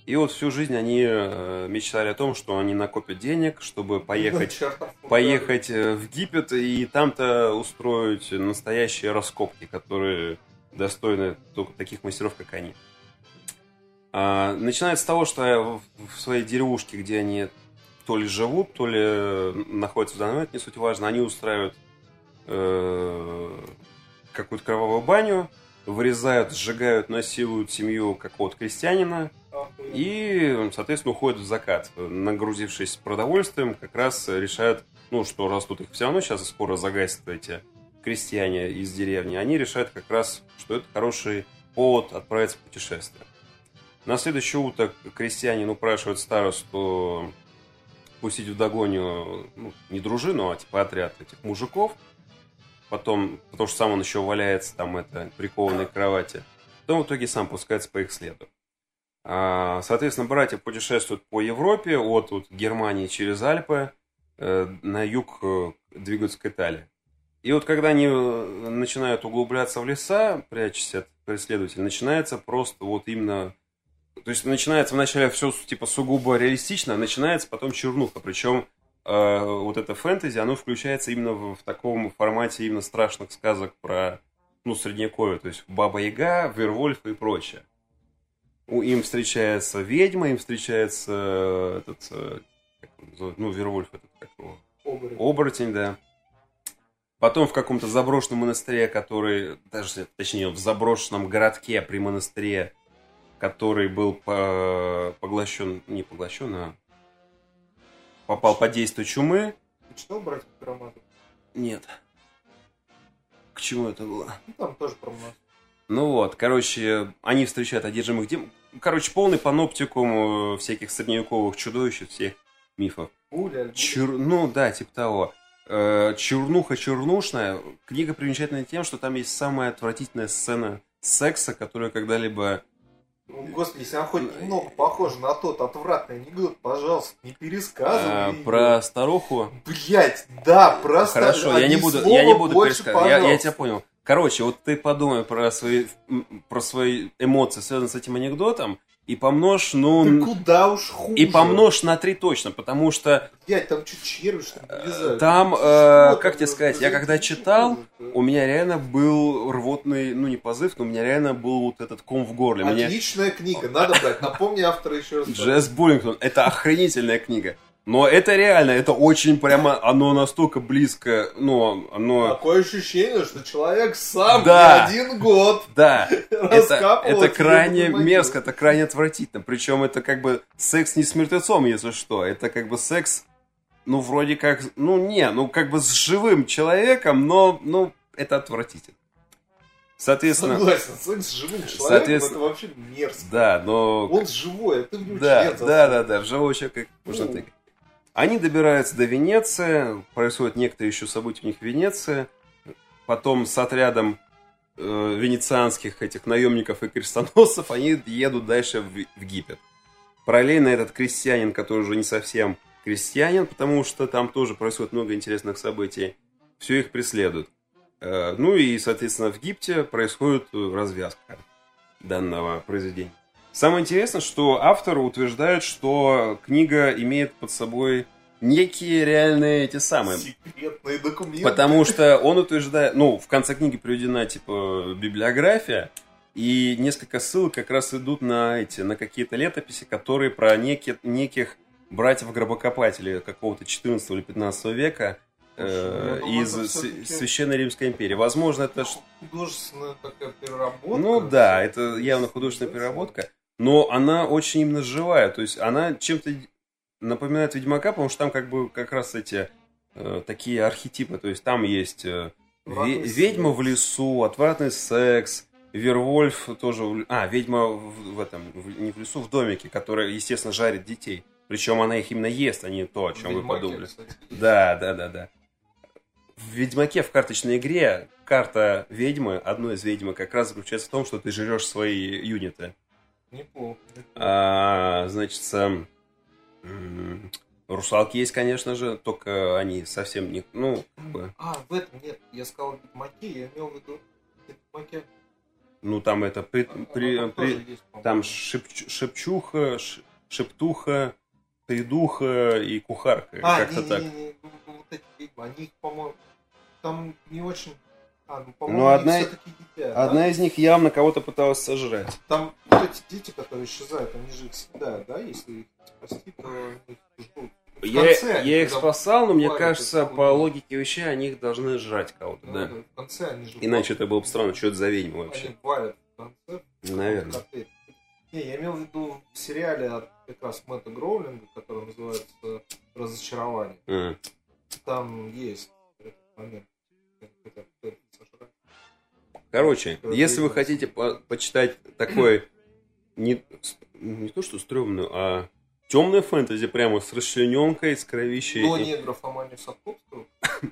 И вот всю жизнь они э, мечтали о том, что они накопят денег, чтобы поехать поехать э, в Египет и там-то устроить настоящие раскопки, которые достойны только таких мастеров, как они. А, начинается с того, что в своей деревушке, где они то ли живут, то ли э, находятся в данный момент, не суть важно, они устраивают э, какую-то кровавую баню, вырезают, сжигают, насилуют семью какого-то крестьянина, и, соответственно, уходят в закат. Нагрузившись продовольствием, как раз решают, ну, что раз тут их все равно сейчас скоро загасят эти крестьяне из деревни, они решают как раз, что это хороший повод отправиться в путешествие. На следующее утро крестьянин упрашивает старосту пустить в догоню, ну, не дружину, а типа отряд этих мужиков. Потом, потому что сам он еще валяется там, это, прикованный к кровати. Потом в итоге сам пускается по их следу. А, Соответственно, братья путешествуют по Европе, от вот, Германии через Альпы, э, на юг э, двигаются к Италии. И вот когда они э, начинают углубляться в леса, прячась от преследователей, начинается просто вот именно... То есть начинается вначале все типа сугубо реалистично, а начинается потом чернуха. Причем э, вот это фэнтези, оно включается именно в, в таком формате именно страшных сказок про ну, средневековье. То есть Баба Яга, Вервольф и прочее. У- Им встречается ведьма, им встречается этот, э, как он называется? ну, Вервольф этот, как его, Оборотень. оборотень, да. Потом в каком-то заброшенном монастыре, который, даже, точнее, в заброшенном городке при монастыре который был по- поглощен, не поглощен, а попал под действие чумы. Ты читал «Братьев Карамазов»? Нет. К чему это было? Ну, там тоже про нас. Ну вот, короче, они встречают одержимых дем... Короче, полный паноптикум э, всяких средневековых чудовищ и всех мифов. Альбом. Чур... Ну да, типа того. Э, Чернуха чернушная. Книга примечательна тем, что там есть самая отвратительная сцена секса, которая когда-либо... Ну, Господи, если она хоть немного похожа на тот отвратный анекдот, пожалуйста, не пересказывай. её. про старуху. Блять, да, просто Хорошо, я не буду, я не буду пересказывать. Я, я тебя понял. Короче, вот ты подумай про свои, про свои эмоции, связанные с этим анекдотом, и помножь, Ты ну, куда уж хуже. и помножь на три точно, потому что Блять, там что, черви, что ли, вылезают? Там, э, как тебе сказать, я когда читал, у меня реально был рвотный, ну не позыв, но у меня реально был вот этот ком в горле. Мне... Отличная книга, надо брать. Напомни автора еще раз. Джесс Буллингтон, это охренительная книга. Но это реально, это очень прямо, оно настолько близко, ну, оно... Такое ощущение, что человек сам Да. не один год Да, это, это крайне мерзко, это крайне отвратительно. Причем это как бы секс не с мертвецом, если что. Это как бы секс, ну, вроде как, ну, не, ну, как бы с живым человеком, но, ну, это отвратительно. Соответственно, Согласен, секс с живым человеком Соответственно- это вообще мерзко. да, но... Он живой, а ты в него Да, член да, да, да, в живого человека можно Ну. тыкать. Они добираются до Венеции, происходят некоторые еще события у них в Венеции. Потом с отрядом э, венецианских этих наемников и крестоносцев они едут дальше в, в Египет. Параллельно этот крестьянин, который уже не совсем крестьянин, потому что там тоже происходит много интересных событий, все их преследует. Э, ну и, соответственно, в Египте происходит э, развязка данного произведения. Самое интересное, что автор утверждает, что книга имеет под собой некие реальные эти самые. Секретные документы. Потому что он утверждает, ну, в конце книги приведена, типа, библиография, и несколько ссылок как раз идут на эти, на какие-то летописи, которые про некие, неких братьев-гробокопателей какого-то 14 или 15 века э, думаю, из Священной Римской империи. Возможно, это ш- Художественная такая переработка. ну да, это явно художественная переработка, но она очень именно живая, то есть она чем-то напоминает Ведьмака, потому что там как бы как раз эти э, такие архетипы, то есть там есть э, ве- ведьма в лесу, отвратный секс, Вервольф тоже, в а ведьма в, в этом в- не в лесу, в домике, которая естественно жарит детей, причем она их именно ест, а не то, о чем вы Ведьмаке, подумали. кстати. Да, да, да, да. В Ведьмаке в карточной игре карта ведьмы, одной из ведьмы, как раз заключается в том, что ты жрешь свои юниты. Неплохо. А, значит, сам, русалки есть, конечно же, только они совсем не... Ну, как бы, А, в этом нет. Я сказал Ведьмаке, я имел в виду Ведьмаке. ну там это... При, при- Там при- тоже есть, там шепч- шепчуха, ш- шептуха, придуха и кухарка. А, как-то не, так. не, не, вот эти ведьмы, они по-моему, там не очень... А, ну, по-моему, одна- они все-таки едят. да? Одна из них явно кого-то пыталась сожрать. Там вот эти дети, которые исчезают, они же их съедают, да? Если их спасти, то их ждут. Я, конце, я их спасал, но мне кажется, по логике вещей они их должны жрать кого-то, да. да, В конце они же... Иначе это было бы странно, что это за ведьма Они вообще. варят в конце. Наверное. Не, я имел в виду в сериале от как раз Мэтта Гроулинга, который называется «Разочарование». А. Там есть этот момент. Короче, Как если вы хотите по- почитать такой не, не то что стрёмную, а темную фэнтези прямо с расчлененкой, с кровищей, Но и- не графоманию Сапковского.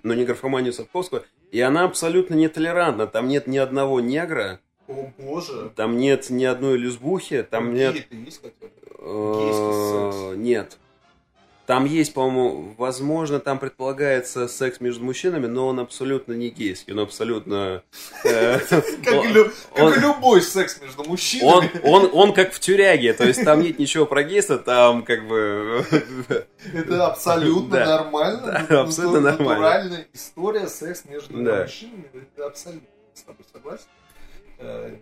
но не графоманию Сапковского. И она абсолютно нетолерантна. Там нет ни одного негра, О боже. там нет ни одной лесбухи, там нет... Есть хотя бы? Э. Нет. Там есть, по-моему, возможно, там предполагается секс между мужчинами, но он абсолютно не гейский, он абсолютно... э, Как, любой секс между мужчинами. он, как в тюряге, то есть там нет ничего про гейство, там как бы... Это абсолютно нормально. Да, Ну, абсолютно ну, нормально. Натуральная история, секс между мужчинами. Это абсолютно с тобой согласен. Э,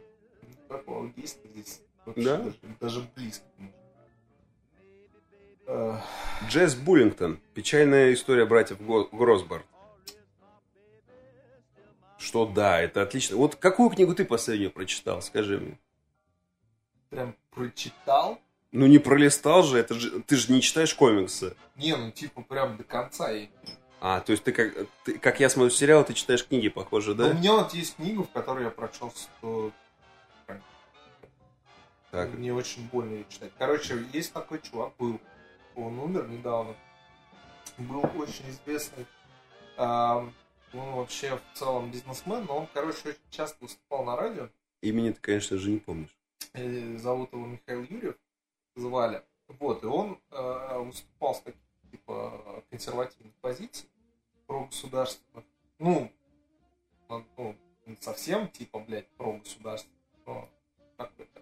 Никакого действия здесь вообще Да. даже, близко. нет. Джесс Буллингтон. Печальная история братьев Гросбард. Что да, это отлично. Вот какую книгу ты последнюю прочитал, скажи мне? Прям прочитал. Ну не пролистал же, это же ты же не читаешь комиксы. Не, ну типа прям до конца я А, то есть ты как, ты, как я смотрю сериал, ты читаешь книги, похоже, да? У меня вот есть книга, в которой я прочел 100 Так, Мне очень больно ее читать. Короче, есть такой чувак, был, он умер недавно. Был очень известный, а, он вообще в целом бизнесмен, но он, короче, очень часто выступал на радио. имени ты, конечно же, не помнишь. Э, Зовут его Михаил Юрьев, звали. Вот, и он э, выступал с таких, типа, консервативных позиций про государственных. Ну, он, ну, не совсем, типа, блядь, про государственных, но какой-то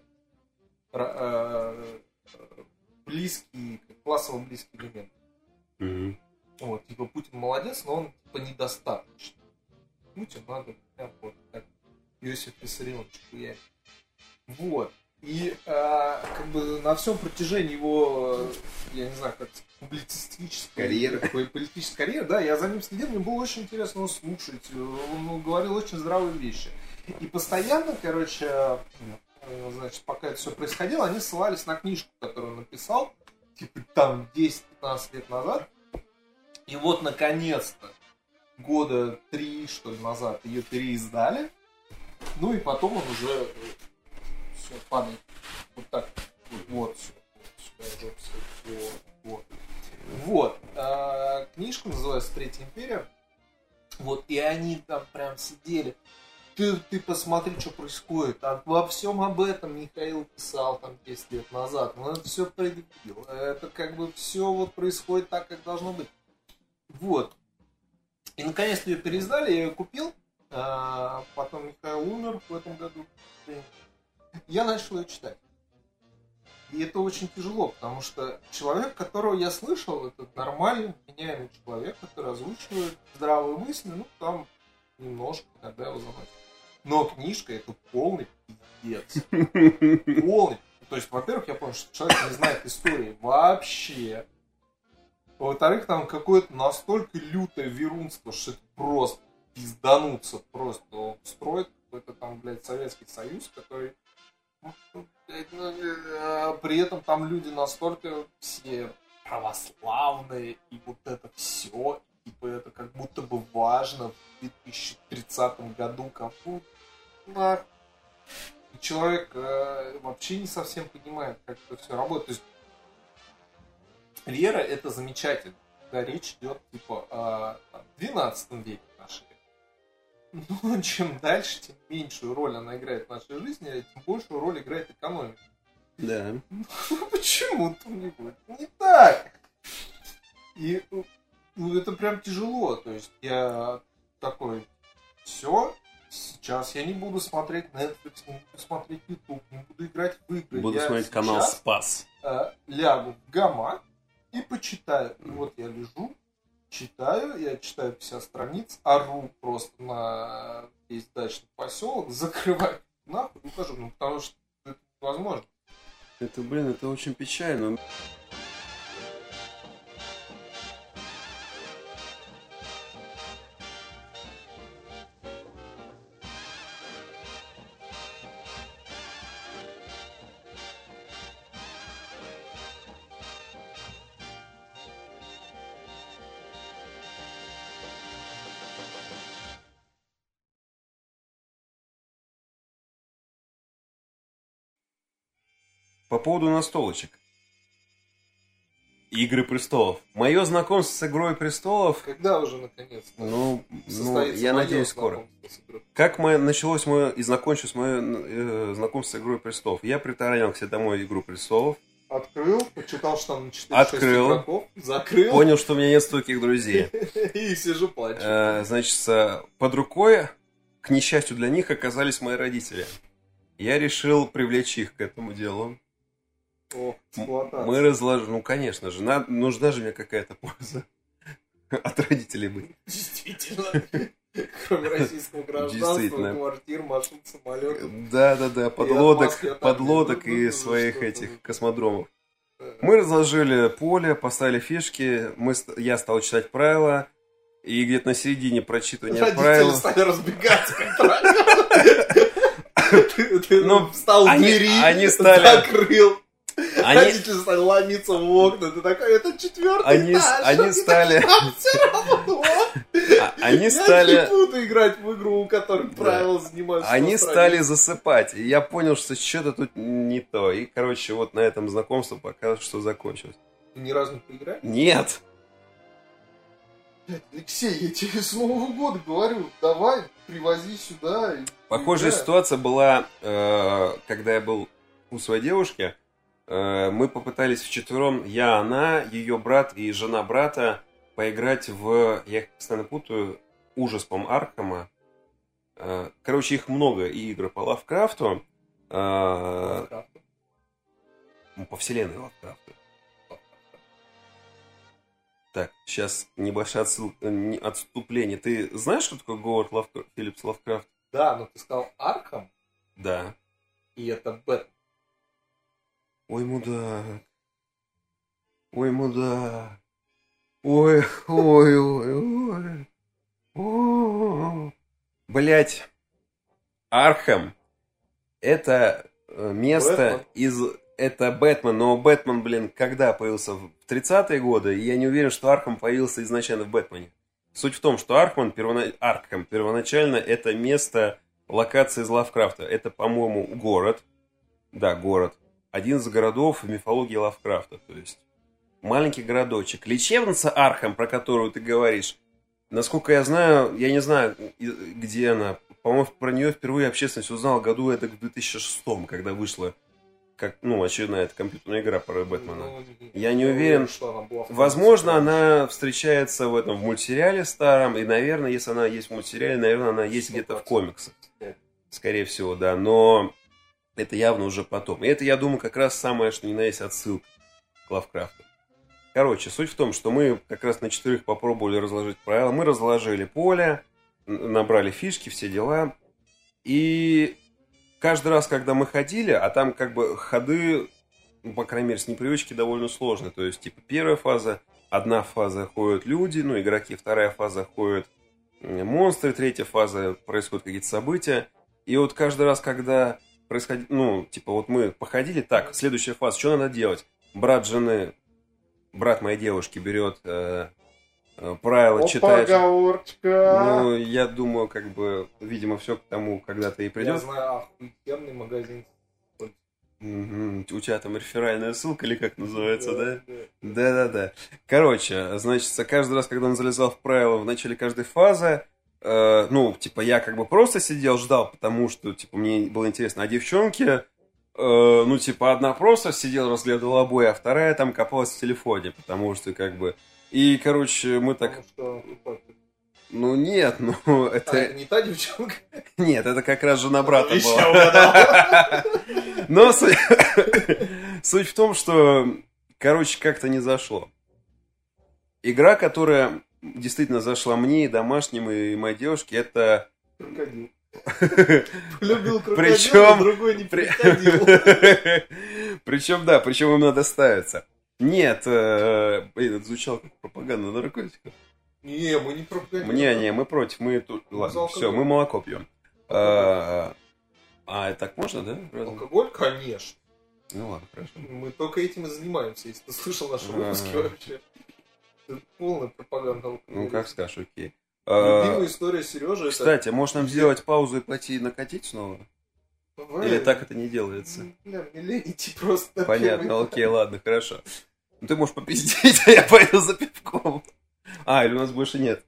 близкий, классово близкий элемент. Мгм. Вот, типа, Путин молодец, но он, типа, недостаточно. Путин надо прям вот как Иосиф Виссарионович хуярить. Вот. И э, как бы на всем протяжении его, я не знаю, как публицистической Карьеры. политической карьеры, да, я за ним следил, мне было очень интересно его слушать. Он ну, говорил очень здравые вещи. И постоянно, короче, значит, пока это все происходило, они ссылались на книжку, которую он написал, типа там 10-15 лет назад. И вот, наконец-то, года три, что ли, назад ее переиздали. Ну и потом он уже все падает. Вот так. Вот, всё. Вот, вот, вот. Вот. А, книжка называется Третья империя. Вот, и они там прям сидели. Ты, ты посмотри, что происходит. А во всем об этом Михаил писал там 10 лет назад. Он это все предвидел. Это как бы все вот происходит так, как должно быть. Вот. И наконец-то ее переиздали, я ее купил. А, потом Михаил умер в этом году. Я начал ее читать. И это очень тяжело, потому что человек, которого я слышал, это нормальный, меняемый человек, который озвучивает здравые мысли, ну, там немножко иногда его заносит. Но книжка это полный пиздец. Полный. То есть, во-первых, я понял, что человек не знает истории вообще. Во-вторых, там какое-то настолько лютое верунство, что это просто пиздануться просто. Он строит какой-то там, блядь, Советский Союз, который... ну, ну, э, При этом там люди настолько все православные, и вот это все, типа это как будто бы важно в 2030 году, как будто нах- и человек э, вообще не совсем понимает, как это все работает. То есть вера это замечательно, когда речь идет типа о там, 12 веке нашей. Но чем дальше, тем меньшую роль она играет в нашей жизни, а тем большую роль играет экономика. Да. Ну почему-то у него не так. И ну, это прям тяжело. То есть я такой, все, сейчас я не буду смотреть Netflix, не буду смотреть YouTube, не буду играть в игры. Буду Я смотреть канал Спас. э, лягу в гамак и почитаю. И вот я лежу, читаю, я читаю 50 страниц, ору просто на весь дачный поселок, закрываю нахуй ухожу. Ну, потому что это невозможно. Это, блин, это очень печально. По поводу настолочек. Игры престолов. Мое знакомство с Игрой престолов, Когда уже наконец-то ну, ну я надеюсь, скоро. Как мое, началось мое и закончилось мое э, знакомство с Игрой престолов? Я притаранил к себе домой Игру престолов, Открыл, почитал, что там 4 Открыл. игроков, закрыл понял, что у меня нет стольких друзей. и сижу плачу. Э, Значит, под рукой, к несчастью для них, оказались мои родители. Я решил привлечь их к этому делу. О, эксплуатация. Мы разложили, ну, конечно же, на- нужна же мне какая-то польза от родителей быть. Действительно. Кроме российского гражданства, квартир, машин, самолетов. Да, да, да, подлодок, подлодок и своих этих космодромов. Мы разложили поле, поставили фишки, мы, я стал читать правила, и где-то на середине прочитывания Родители правил... стали разбегаться, как правило. Ты, ты Ну, встал в двери, они стали- закрыл. Они, Родители стали ломиться в окна. Ты такой, это четвертый Они- этаж. они а ты стали- «А, всё равно». а- они Я стали... не буду играть в игру, у которой правила занимают Они стали засыпать. И я понял, что что-то тут не то. И, короче, вот на этом знакомство пока что закончилось. Ты ни разу не поиграли? Нет! Алексей, я тебе с Нового года говорю, давай, привози сюда. Похожая ситуация была, э, когда я был у своей девушки. Э, мы попытались вчетвером, я, она, ее брат и жена брата, поиграть в, я их постоянно путаю, ужас, по Аркама. Э, короче, их много и игр по Лавкрафту. Э, ну, по вселенной Лавкрафта. Так, сейчас небольшое отсыл- отступление. Ты знаешь, что такое Говард Лавкрафт, Филлипс Лавкрафт? Да, но ты сказал Архам, Да. и это Бэт. Ой, мудак. Ой, мудак. Ой, ой, ой, ой. Блять. Архам. Это э, место Бэтмен? из... Это Бэтмен, но Бэтмен, блин, когда появился? В 30-е годы? И я не уверен, что Архам появился изначально в Бэтмене. Суть в том, что Архам, первона- Архам первоначально это место локации из Лавкрафта. Это, по-моему, город. Да, город один из городов в мифологии Лавкрафта. То есть маленький городочек. Лечебница Архам, про которую ты говоришь, насколько я знаю, я не знаю, где она. По-моему, про нее впервые общественность узнала году это в 2006, когда вышла как, ну, очередная эта компьютерная игра про Бэтмена. Ну, Я не уверен. что она была Возможно, она встречается в этом в мультсериале старом, и, наверное, если она есть в мультсериале, наверное, она есть где-то в 100%. комиксах. Скорее всего, да. Но это явно уже потом. И это, я думаю, как раз самое, что ни на есть отсылка к Лавкрафту. Короче, суть в том, что мы как раз на четырех попробовали разложить правила. Мы разложили поле, набрали фишки, все дела. И каждый раз, когда мы ходили, а там как бы ходы, ну, по крайней мере, с непривычки довольно сложные. То есть, типа, первая фаза, одна фаза ходят люди, ну, игроки, вторая фаза ходят монстры, третья фаза происходят какие-то события. И вот каждый раз, когда происходит, ну, типа, вот мы походили, так, следующая фаза, что надо делать? Брат жены, брат моей девушки берет э, э, правила, Опа, читает. оговорочка. Ну, я думаю, как бы, видимо, все к тому когда-то и Я придет. знаю охуенный магазин. Мгм. У тебя там реферальная ссылка или как называется, да? да. Да-да-да. Короче, значит, каждый раз, когда он залезал в правила в начале каждой фазы, э, ну, типа, я как бы просто сидел, ждал, потому что, типа, мне было интересно. А девчонки, э, ну, типа, одна просто сидела, разглядывала обои, а вторая там копалась в телефоне, потому что, как бы... И, короче, мы так... Что, Ну, нет, ну, А, это... это не та девчонка. Нет, это как раз жена брата Еще была. Но суть, суть в том, что, короче, как-то не зашло. Игра, которая действительно зашла мне и домашним, и моей девушке, это... Крокодил. Любил крокодил, Причем- а другой не При- приходил. Причем, да, причем им надо ставиться. Нет, э, блин, это звучало как пропаганда наркотиков. Не, мы не пропагандируем. Не, не, мы против, мы тут... Ладно, все, мы молоко пьем. А, а, так можно, да? Алкоголь, конечно. Ну ладно, хорошо. Мы только этим и занимаемся, если ты слышал наши выпуски Ага. вообще. Это полная пропаганда Ну, как скажешь, окей. А, Любимая история Сережи это... Кстати, может нам сделать паузу и пойти накатить снова? Давай. Или так это не делается? Бля, мне лень идти просто Понятно, окей, ладно, хорошо. Ну ты можешь попиздеть, а я пойду за пивком. А, или у нас больше нет?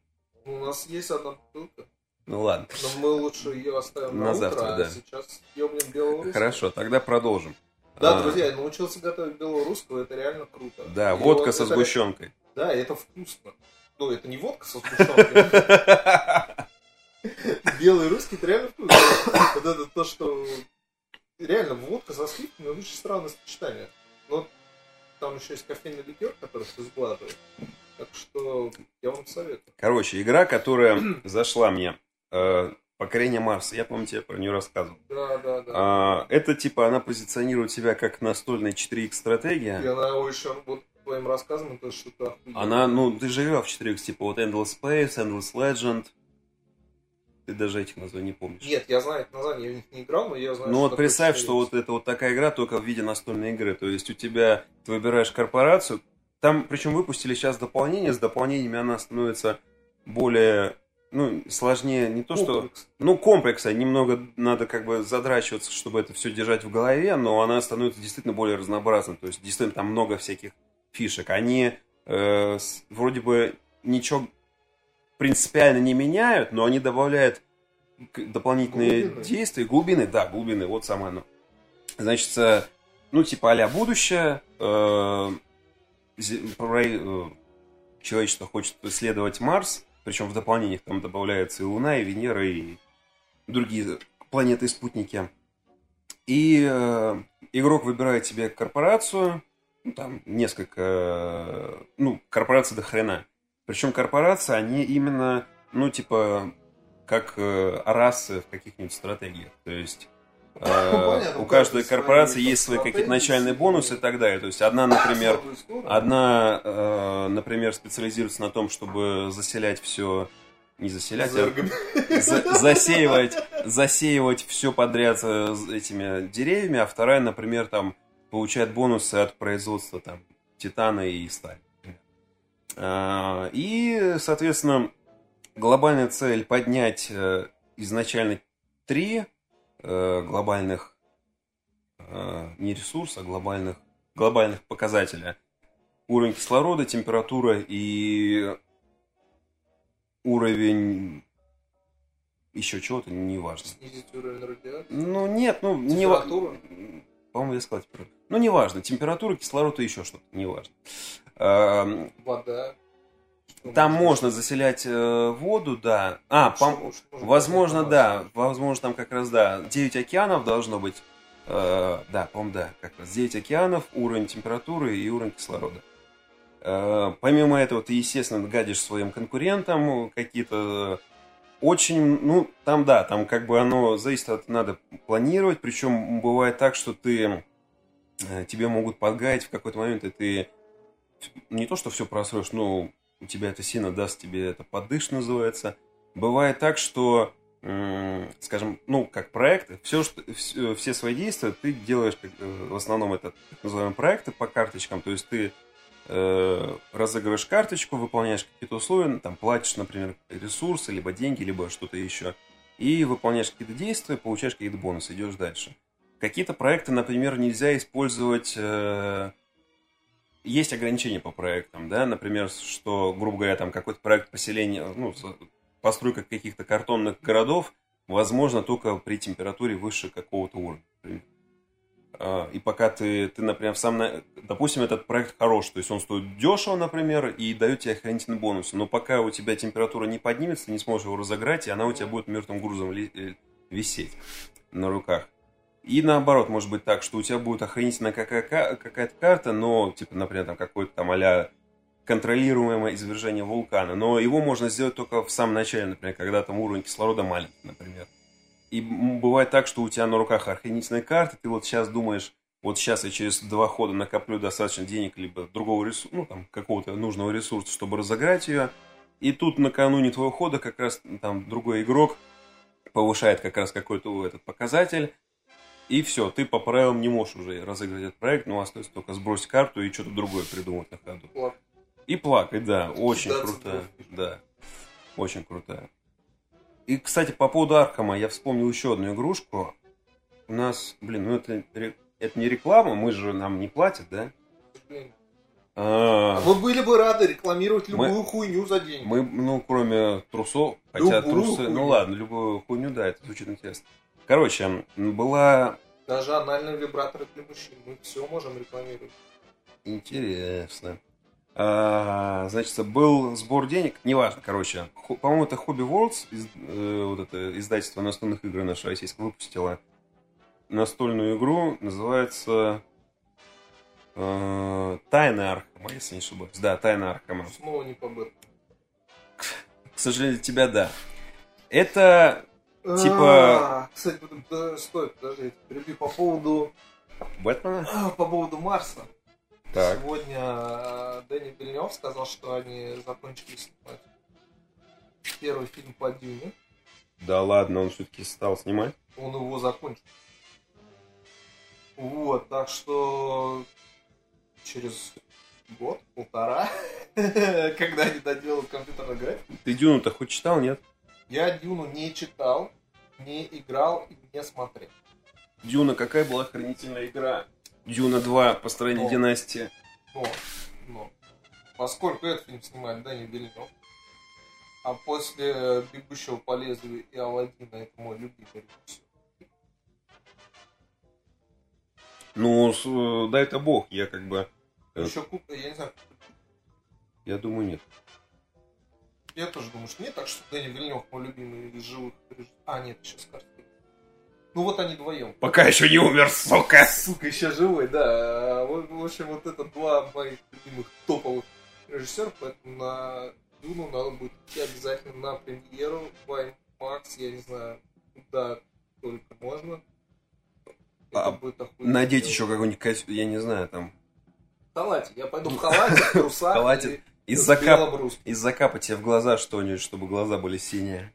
Ну, У нас есть одна бутылка, Ну ладно. но мы лучше ее оставим на, На утро, завтра, а да. сейчас ёбнем белорусского. Хорошо, тогда продолжим. Да, А, друзья, я научился готовить белорусского, это реально круто. Да, И водка вот со это- сгущенкой. Да, и это вкусно. Ну, это не водка со сгущенкой. Белый русский, это реально вкусно. Вот это то, что... Реально, водка со сливками очень странное сочетание. Но там еще есть кофейный ликер, который все сглаживает. Так что я вам советую. Короче, игра, которая зашла мне. э, Покорение Марса. Я, помню, тебе про нее рассказывал. Да, да, да. А, Это типа, она позиционирует себя как настольная 4X И стратегия. она очень, вот твоим рассказом, это что-то. Она, ну, ты же играл в 4X, типа вот Endless Space, Endless Legend. Ты даже этих названий не помнишь. Нет, я знаю это название, я в них не играл, но я знаю, Ну вот представь, что вот это вот такая игра только в виде настольной игры. То есть у тебя, ты выбираешь корпорацию, там, причем выпустили сейчас дополнение, с дополнениями она становится более, ну, сложнее, не то что... Комплекс. Ну, комплекса, немного надо как бы задрачиваться, чтобы это все держать в голове, но она становится действительно более разнообразной. То есть, действительно, там много всяких фишек. Они э, вроде бы ничего принципиально не меняют, но они добавляют дополнительные Глубины. действия, глубины, да, глубины, вот самое оно. Значит, э, ну, типа а будущее, э, э, человечество хочет исследовать Марс, причем в дополнениях там добавляются и Луна, и Венера, и другие планеты и спутники. И э, игрок выбирает себе корпорацию, там несколько, ну, корпораций до хрена. Причем корпорации, они именно, ну, типа, как э, расы в каких-нибудь стратегиях. То есть э, Понятно, у каждой корпорации свои есть свои какие-то начальные бонусы и так далее. То есть одна, например, одна, э, например, специализируется на том, чтобы заселять все, не заселять, а за- засеивать, засеивать все подряд э, этими деревьями, а вторая, например, там получает бонусы от производства там титана и стали. А, И, соответственно, глобальная цель поднять э, изначально три э, глобальных э, не ресурса, а глобальных глобальных показателя. Уровень кислорода, температура и уровень еще чего-то, неважно. Снизить уровень радиации. Ну, нет, ну, не ва- Температуру? По-моему, я сказал температуру. Ну, неважно. Температура, кислород и еще что-то. Неважно. Эм, Вода. Там можно? заселять э, воду, да. А, пом- возможно, да. Возможно, там как раз, да. 9 океанов должно быть. Э, да, по-моему, да. Как раз 9 океанов, уровень температуры и уровень кислорода. Э, помимо этого, ты, естественно, гадишь своим конкурентам какие-то очень, ну, там, да, там как бы оно зависит от, надо планировать, причем бывает так, что ты, э, тебе могут подгаять в какой-то момент, и ты не то, что все просроешь, но у тебя это сильно даст тебе это подыш называется. Бывает так, что, скажем, ну, как проекты, все, что, все, все свои действия ты делаешь, как, э, в основном это так называемые проекты по карточкам, то есть ты э, разыгрываешь карточку, выполняешь какие-то условия, ну, там платишь, например, ресурсы, либо деньги, либо что-то еще, и выполняешь какие-то действия, получаешь какие-то бонусы, идешь дальше. Какие-то проекты, например, нельзя использовать... э, есть ограничения по проектам, да, например, что, грубо говоря, там какой-то проект поселения, ну, постройка каких-то картонных городов, возможно только при температуре выше какого-то уровня. например. А, И пока ты, ты, например, сам, на- допустим, этот проект хорош, то есть он стоит дешево, например, и дает тебе охранительный бонус, но пока у тебя температура не поднимется, ты не сможешь его разыграть, и она у тебя будет мертвым грузом э, висеть на руках. И наоборот, может быть так, что у тебя будет охранительная какая- какая-то карта, но, типа, например, там какой-то там а контролируемое извержение вулкана, но его можно сделать только в самом начале, например, когда там уровень кислорода маленький, например. И бывает так, что у тебя на руках охранительная карта, ты вот сейчас думаешь, вот сейчас я через два хода накоплю достаточно денег, либо другого ресурса, ну, там, какого-то нужного ресурса, чтобы разыграть ее. И тут накануне твоего хода как раз там другой игрок повышает как раз какой-то этот показатель, и все, ты по правилам не можешь уже разыграть этот проект, но остается только сбросить карту и что-то другое придумать на ходу. Плак. И плакать, да, очень крутая, да, очень крутая. И, кстати, по поводу Архама, я вспомнил еще одну игрушку. У нас, блин, ну это, это не реклама, мы же, нам не платят, да? А, Вы были бы рады рекламировать Мы- любую хуйню за деньги. Мы, ну, кроме трусов, хотя Любую трусы, хуйню. ну ладно, любую хуйню, да, это звучит интересно. Короче, была Даже анальные вибраторы для мужчин. Мы все можем рекламировать. Интересно. А, значит, был сбор денег, неважно, короче. По-моему, это Hobby Worlds, из- э, вот это издательство настольных игр наше российское, выпустило настольную игру, называется э, Тайна Архама, если не ошибаюсь. Да, Тайна Архама. Снова не по Бэтмену. К сожалению, для тебя да. Это Типа- А, Кстати, стой, подожди, перебью по поводу Бэтмена? а, по поводу Марса. Так. Сегодня э, Дэнни Вильнев сказал, что они закончили снимать первый фильм по Дюне. Да ладно, он все-таки стал снимать. Он его закончил. Вот, так что через год, полтора, когда они доделают компьютерную графику, Ты Дюну-то хоть читал, нет? Я Дюну не читал, не играл и не смотрел. Дюна, какая была охранительная игра? Дюна 2, построение О. династии. Но, но, поскольку этот фильм снимает Дани Вильнев, а после «Бегущего по лезвию» и «Аладдина» это мой любимый режиссер. Ну, э, дай-то бог, я как бы... э, Еще Куп, я не знаю, Я думаю, нет. Я тоже думаю, что нет, так что Дани Вильнев мой любимый из живых режиссеров. А, нет, еще Скорсезе. Ну вот они вдвоем. Пока еще не умер, сука! Сука, еще живой, да. А, в общем, вот это два моих любимых топовых режиссера, поэтому на Дуну надо будет идти обязательно на премьеру в Макс, я не знаю, куда только можно. Это А, будет. Надеть еще какой-нибудь костюм, я не знаю, там... В халате. Я пойду в халате, в трусах халате. И закап... белым русским. и закапать тебе в глаза что-нибудь, чтобы глаза были синие.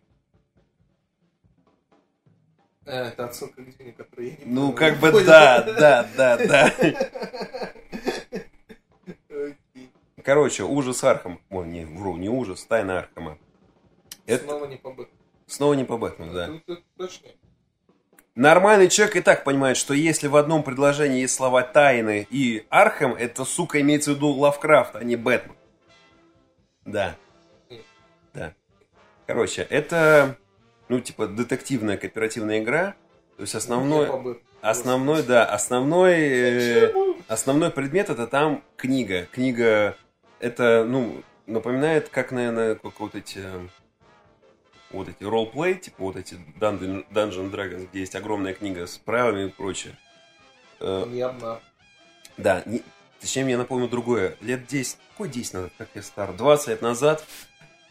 Э, Это отсылка к Дине, которую я не Ну, понял. как бы Понял? да, да, да, да. Короче, ужас Архам. Ой, не, вру, не ужас, тайна Архама. Это Снова не по Бэтмену. снова не по Бэтмену, да. Тут это точнее. Нормальный человек и так понимает, что если в одном предложении есть слова «тайны» и «Архам», это, сука, имеется в виду Лавкрафт, а не Бэтмен. Да. Да. Короче, это, ну, типа, детективная кооперативная игра. То есть основной, основной, да, основной, э, основной предмет это там книга. Книга, это, ну, напоминает, как, наверное, как вот эти, вот эти ролл-плей, типа вот эти Dungeon, Dungeon Dragons, где есть огромная книга с правилами и прочее. Э, Не одна. да, не- точнее, мне напомню другое. Лет 10, какой 10 назад, как я стар, 20 лет назад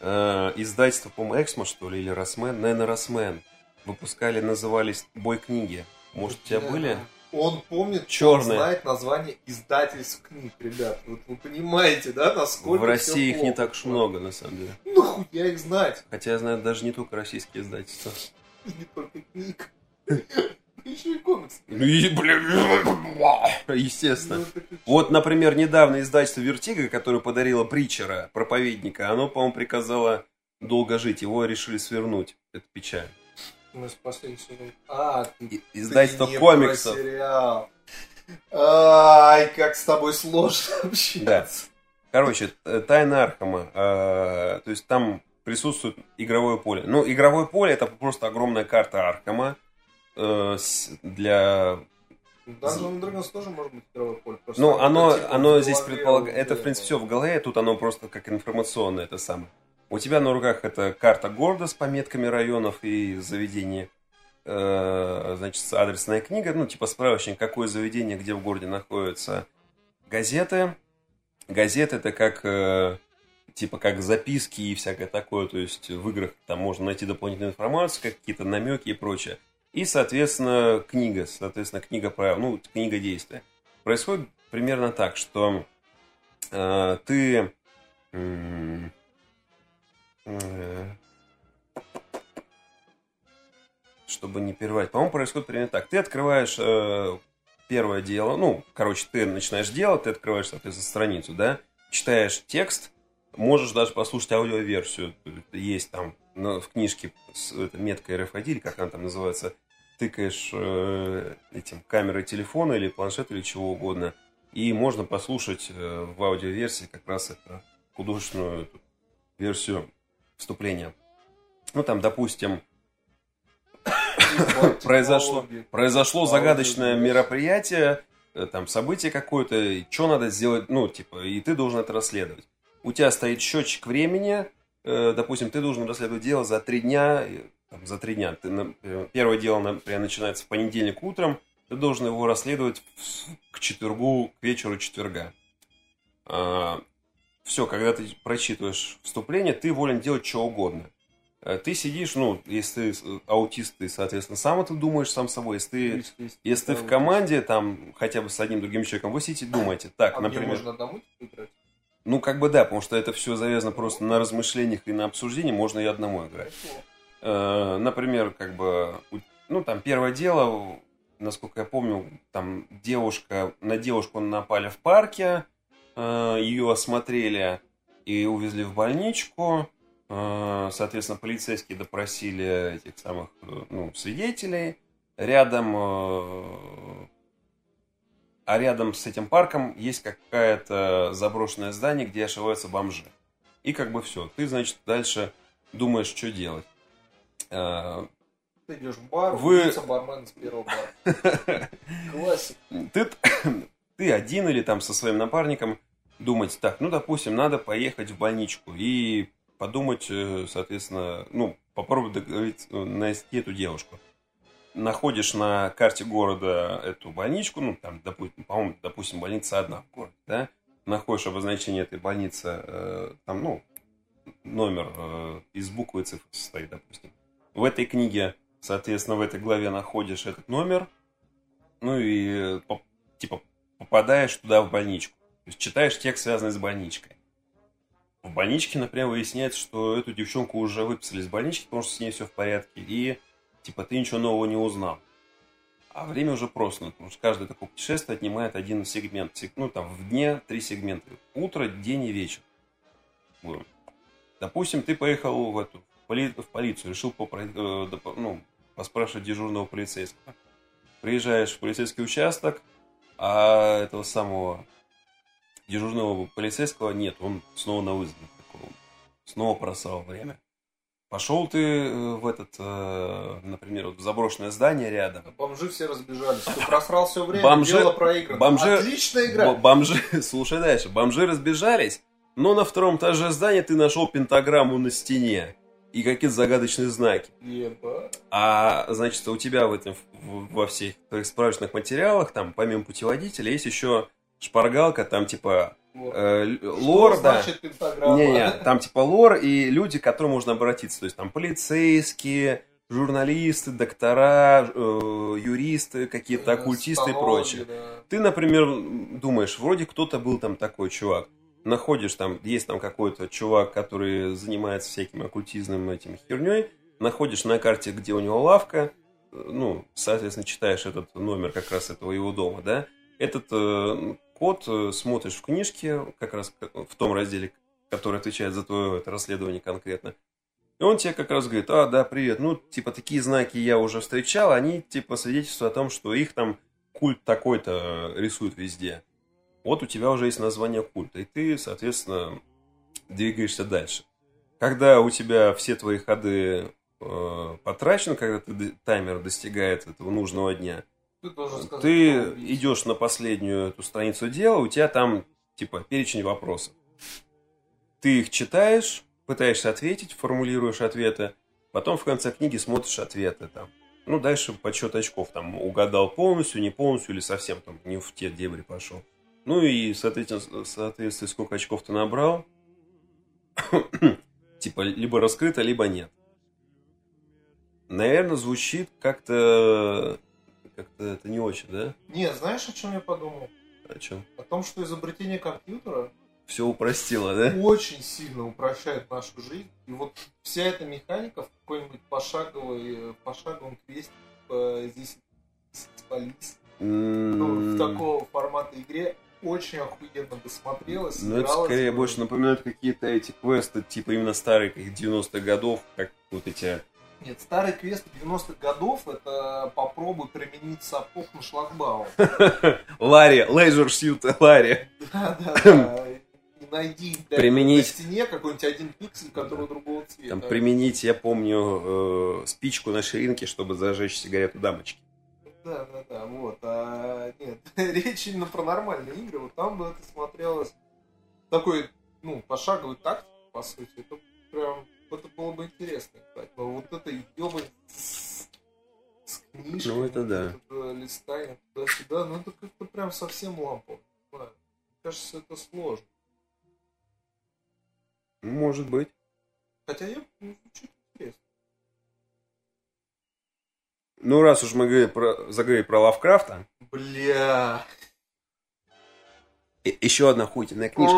э, издательство, по-моему, Эксмо, что ли, или Росмен, наверное, Росмен, выпускали, назывались «Бой книги». Может, у тебя Да. были? Он помнит, Чёрные. он знает название издательств книг, ребят. Вот вы понимаете, да, насколько В России их не плохо. так уж много, на самом деле. Ну, хуя их знать. Хотя я знаю даже не только российские издательства. И не только книг. Еще и комикс. Ну и, блин, естественно. Ну? Вот, например, недавно издательство Vertigo, которое подарило Preacher а, проповедника, оно, по-моему, приказало долго жить. Его решили свернуть. Это печаль. Мы спасли сегодня. А, ты, Издательство ты не комиксов. про сериал. Ай, как с тобой сложно общаться. Короче, т- Тайна Архама. э, то есть там присутствует игровое поле. Ну, игровое поле это просто огромная карта Архама э, с- для Dungeons Dragons тоже может быть игровое поле. Ну, оно, типа оно здесь предполагает... Это, в принципе, все в голове, тут оно просто как информационное, это самое. У тебя на руках это карта города с пометками районов и заведений. Э, значит, адресная книга, ну, типа справочник, какое заведение, где в городе находятся газеты. Газеты это как, э, типа, как записки и всякое такое, то есть в играх там можно найти дополнительную информацию, какие-то намеки и прочее. И, соответственно, книга, соответственно, книга правил, ну, книга действия. Происходит примерно так, что э, ты... э, чтобы не перерывать. По-моему, происходит примерно так. Ты открываешь э, первое дело, ну, короче, ты начинаешь делать, ты открываешь, соответственно, страницу, да, читаешь текст, можешь даже послушать аудиоверсию. Есть там ну, в книжке с меткой RFID, или как она там называется, тыкаешь э, этим камерой телефона или планшета или чего угодно, и можно послушать э, в аудиоверсии как раз это художественную эту версию вступления. Ну, там, допустим, произошло, произошло загадочное мероприятие, э, там событие какое-то, что надо сделать, ну, типа, и ты должен это расследовать. У тебя стоит счетчик времени, допустим, ты должен расследовать дело за три дня, э, там, за три дня. Ты, первое дело, например, начинается в понедельник утром, ты должен его расследовать к четвергу, к вечеру четверга. все, когда ты прочитываешь вступление, ты волен делать что угодно. Э, Ты сидишь, ну, если ты э, аутист, ты, соответственно, сам это думаешь сам собой. Если ты, Есть, есть. если ты в команде, там, хотя бы с одним другим человеком, вы сидите, думаете. Так, А например, можно одному типа играть? Ну, как бы да, потому что это все завязано просто на размышлениях и на обсуждении, можно и одному играть. Э, например, как бы, ну, там, первое дело, насколько я помню, там, девушка, на девушку напали в парке, э, ее осмотрели и увезли в больничку. Э, Соответственно, полицейские допросили этих самых, ну, свидетелей. Рядом, а рядом с этим парком есть какое-то заброшенное здание, где ошиваются бомжи. И как бы все. Ты, значит, дальше думаешь, что делать. Э, Ты идешь в бар, Вы- бармен с первого бара. Классик. ты, ты один или там со своим напарником думать, так, ну, допустим, надо поехать в больничку и подумать, э, соответственно, ну, попробовать договориться, э, найти эту девушку. Находишь на карте города эту больничку, ну, там, допустим, по-моему, допустим, больница одна в городе, да, находишь обозначение этой больницы, э, там, ну, номер э, из буквы и цифр состоит, допустим. В этой книге, соответственно, в этой главе находишь этот номер, ну и по- типа попадаешь туда в больничку. То есть читаешь текст, связанный с больничкой. В больничке, например, выясняется, что эту девчонку уже выписали из больнички, потому что с ней все в порядке, и типа ты ничего нового не узнал. А время уже просто, ну, потому что каждое такое путешествие отнимает один сегмент. Ну, там, в дне три сегмента. Утро, день и вечер. Допустим, ты поехал в эту в поли- в полицию, решил э, ну, поспрашивать дежурного полицейского. Приезжаешь в полицейский участок, а этого самого дежурного полицейского нет, он снова на вызове. Снова просрал время. Пошел ты э, в этот, э, например, вот в заброшенное здание рядом. Бомжи все разбежались. Ты просрал все время, Бомжи- дело проиграно. бомжи- Отличная игра. Бомжи, слушай дальше, бомжи разбежались, но на втором этаже здания ты нашел пентаграмму на стене и какие-то загадочные знаки. Ебать. А, значит, у тебя в этом, в- во всех твоих справочных материалах, там, помимо путеводителя, есть еще шпаргалка, там, типа, Вот. э, Что лор, да. пентаграмма? Не-не, там, типа, лор и люди, к которым можно обратиться. То есть, там, полицейские, журналисты, доктора, э, юристы, какие-то оккультисты и прочее. да. Ты, например, думаешь, вроде кто-то был там такой чувак. Находишь там, есть там какой-то чувак, который занимается всяким оккультизмом этим херней. Находишь на карте, где у него лавка. э, Ну, соответственно, читаешь этот номер как раз этого его дома, да. Этот э, код э, смотришь в книжке, как раз к- в том разделе, который отвечает за твое это расследование конкретно. И он тебе как раз говорит, а, да, привет, ну, типа, такие знаки я уже встречал, они, типа, свидетельствуют о том, что их там культ такой-то э, рисует везде. Вот у тебя уже есть название культа, и ты, соответственно, двигаешься дальше. Когда у тебя все твои ходы э, потрачены, когда ты таймер достигает этого нужного дня, Ты должен сказать, ты идешь на последнюю эту страницу дела, у тебя там, типа, перечень вопросов. Ты их читаешь, пытаешься ответить, формулируешь ответы, потом в конце книги смотришь ответы там. Ну, дальше подсчет очков, там, угадал полностью, не полностью или совсем там не в те дебри пошел. Ну и, соответственно, соответственно, сколько очков ты набрал, типа, либо раскрыто, либо нет. Наверное, звучит как-то... Как-то это не очень, да? Не, знаешь, о чем я подумал? О чем? О том, что изобретение компьютера Все упростило, да? очень сильно упрощает нашу жизнь. И вот вся эта механика в какой-нибудь пошаговой, э, пошаговом квесте типа, здесь спались, ну, в такого формата игре очень охуенно бы смотрелось. Ну, это скорее больше напоминает какие-то эти квесты, типа именно старые, как 90-х годов, как вот эти... Нет, старый квест 90-х годов это попробуй применить сапог на шлагбаум. Ларри, Leisure Suit Ларри. Да, да, да. И найди блядь, Применить. на стене какой-нибудь один пиксель, который другого цвета. Там применить, я помню, э, спичку на ширинке, чтобы зажечь сигарету дамочки. Да, да, да, вот. А, нет, речь именно про нормальные игры. Вот там бы это смотрелось такой, ну, пошаговый такт, по сути. Это прям, это было бы интересно. кстати. Но вот это ебань с, с книжкой. Ну, это да. Это листание туда-сюда, ну это как-то прям совсем лампово. знаю. Мне кажется, это сложно. Может быть. Хотя я, ну, звучит интересно. Ну, раз уж мы говорили про, заговорили про Лавкрафта, Бля. еще одна хуйная книжка.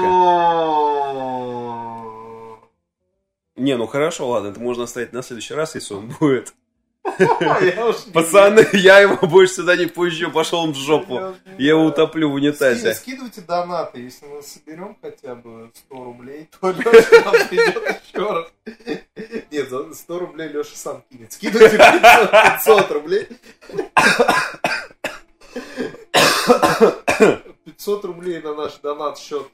Не, ну хорошо, ладно, это можно оставить на следующий раз, если он будет. Пацаны, я его больше сюда не пущу, пошел он в жопу. Я его утоплю в унитазе. Скидывайте донаты, если мы соберем хотя бы 100 рублей, то Леша нам придет еще раз. Нет, за 100 рублей Леша сам кинет. Скидывайте 500, 500 рублей. 500 рублей на наш донат счет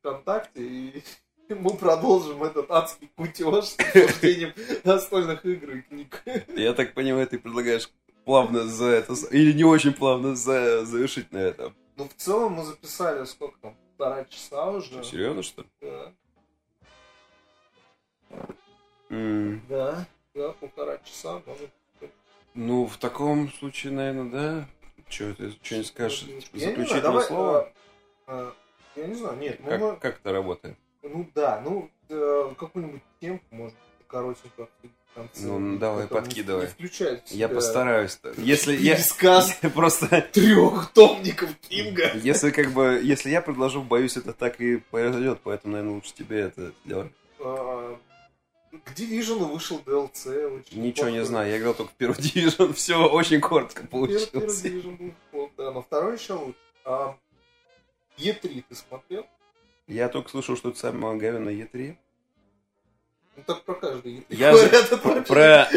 ВКонтакте и мы продолжим этот адский кутеж с обсуждением настольных игр и книг. Я так понимаю, ты предлагаешь плавно за это, или не очень плавно за, завершить на этом. Ну, в целом мы записали сколько там, полтора часа уже. Серьезно, что ли? Да, М, да, да, полтора часа, может Ну, в таком случае, наверное, да. Че, ты что-нибудь скажешь? Я не знаю, Заключительное давай, слово? а, а, Я не знаю, нет, Как, мы- как это работает? Ну да, ну э, какую-нибудь темку, может, в конце. Ну, давай, Потом подкидывай. Я постараюсь. Если я... Пересказ Просто... трех томников Кинга. Если как бы... Если я предложу, боюсь, это так и произойдет. Поэтому, наверное, лучше тебе это сделать. А, К Division вышел DLC. очень Ничего не знаю. Я играл только первый дивизион. Все очень коротко Первый, первый получилось. Division был да, но второй еще лучше. А, E3 ты смотрел? Я только слышал, что это самое говенное Е3. Ну так про каждый E3. Я же- про это- про. Я-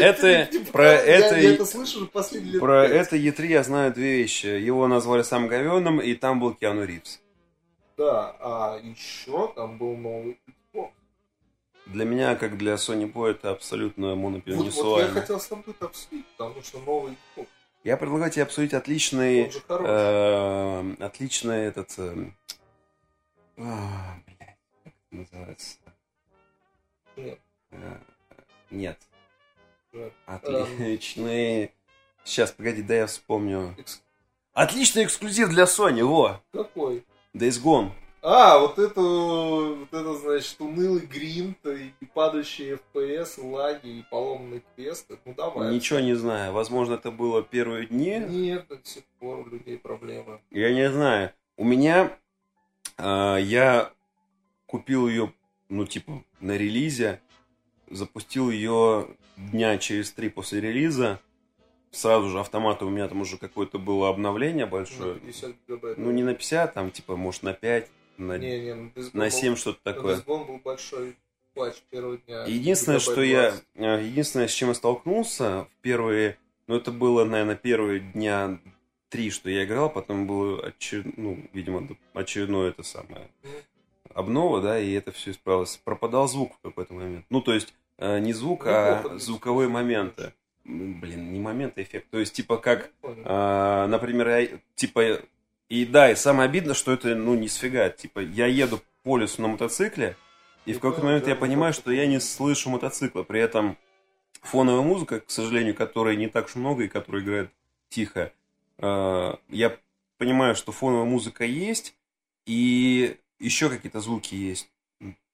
это Я и- это слышу последние Про это Е3 я знаю две вещи. Его назвали сам говеным, и там был Киану Ривз. Да, а еще там был новый Xbox. Для меня, как для Sony Boy, это абсолютно Вот, вот я хотел с тобой это обсудить, потому что новый Xbox, Я предлагаю тебе обсудить отличный... э, отличный этот... э, а, блядь, как это называется? Нет. Э, Нет. Жаль. Отличный... Сейчас, погоди, да я вспомню. Экс- Отличный эксклюзив для Sony, во! Какой? Days Gone. А, вот это, вот это, значит, унылый гринт, и падающие FPS, и лаги, и поломанные квесты. Ну давай. Ничего не знаю. Возможно, это было первые дни. Нет, до сих пор у людей проблемы. Я не знаю. У меня а, я купил ее, ну, типа, на релизе, запустил ее дня через три после релиза. Сразу же автоматом у меня там уже какое-то было обновление На большое. 50 гигабайт. Ну, не на 50, там, типа, может, на 5, на, Не, не, ну, на был- 7 что-то на такое. Был большой плач первого дня. Единственное, что я... 20. э, Единственное, с чем я столкнулся в первые... Ну, это было, наверное, первые дня три, что я играл, потом было, очер- ну, видимо, очередное это самое обнова, да, и это все исправилось. Пропадал звук в какой-то момент. Ну, то есть, э, не звук, Ну, а плохо, звуковые моменты. Блин, не моменты, а эффект. То есть, типа, как, а, например, я, типа, и да, и самое обидно, что это, ну, не сфига. Типа, я еду по лесу на мотоцикле, и в Ну какой-то момент да, я понимаю, что я не слышу мотоцикла. При этом фоновая музыка, к сожалению, которой не так уж много и которая играет тихо, я понимаю, что фоновая музыка есть, и еще какие-то звуки есть.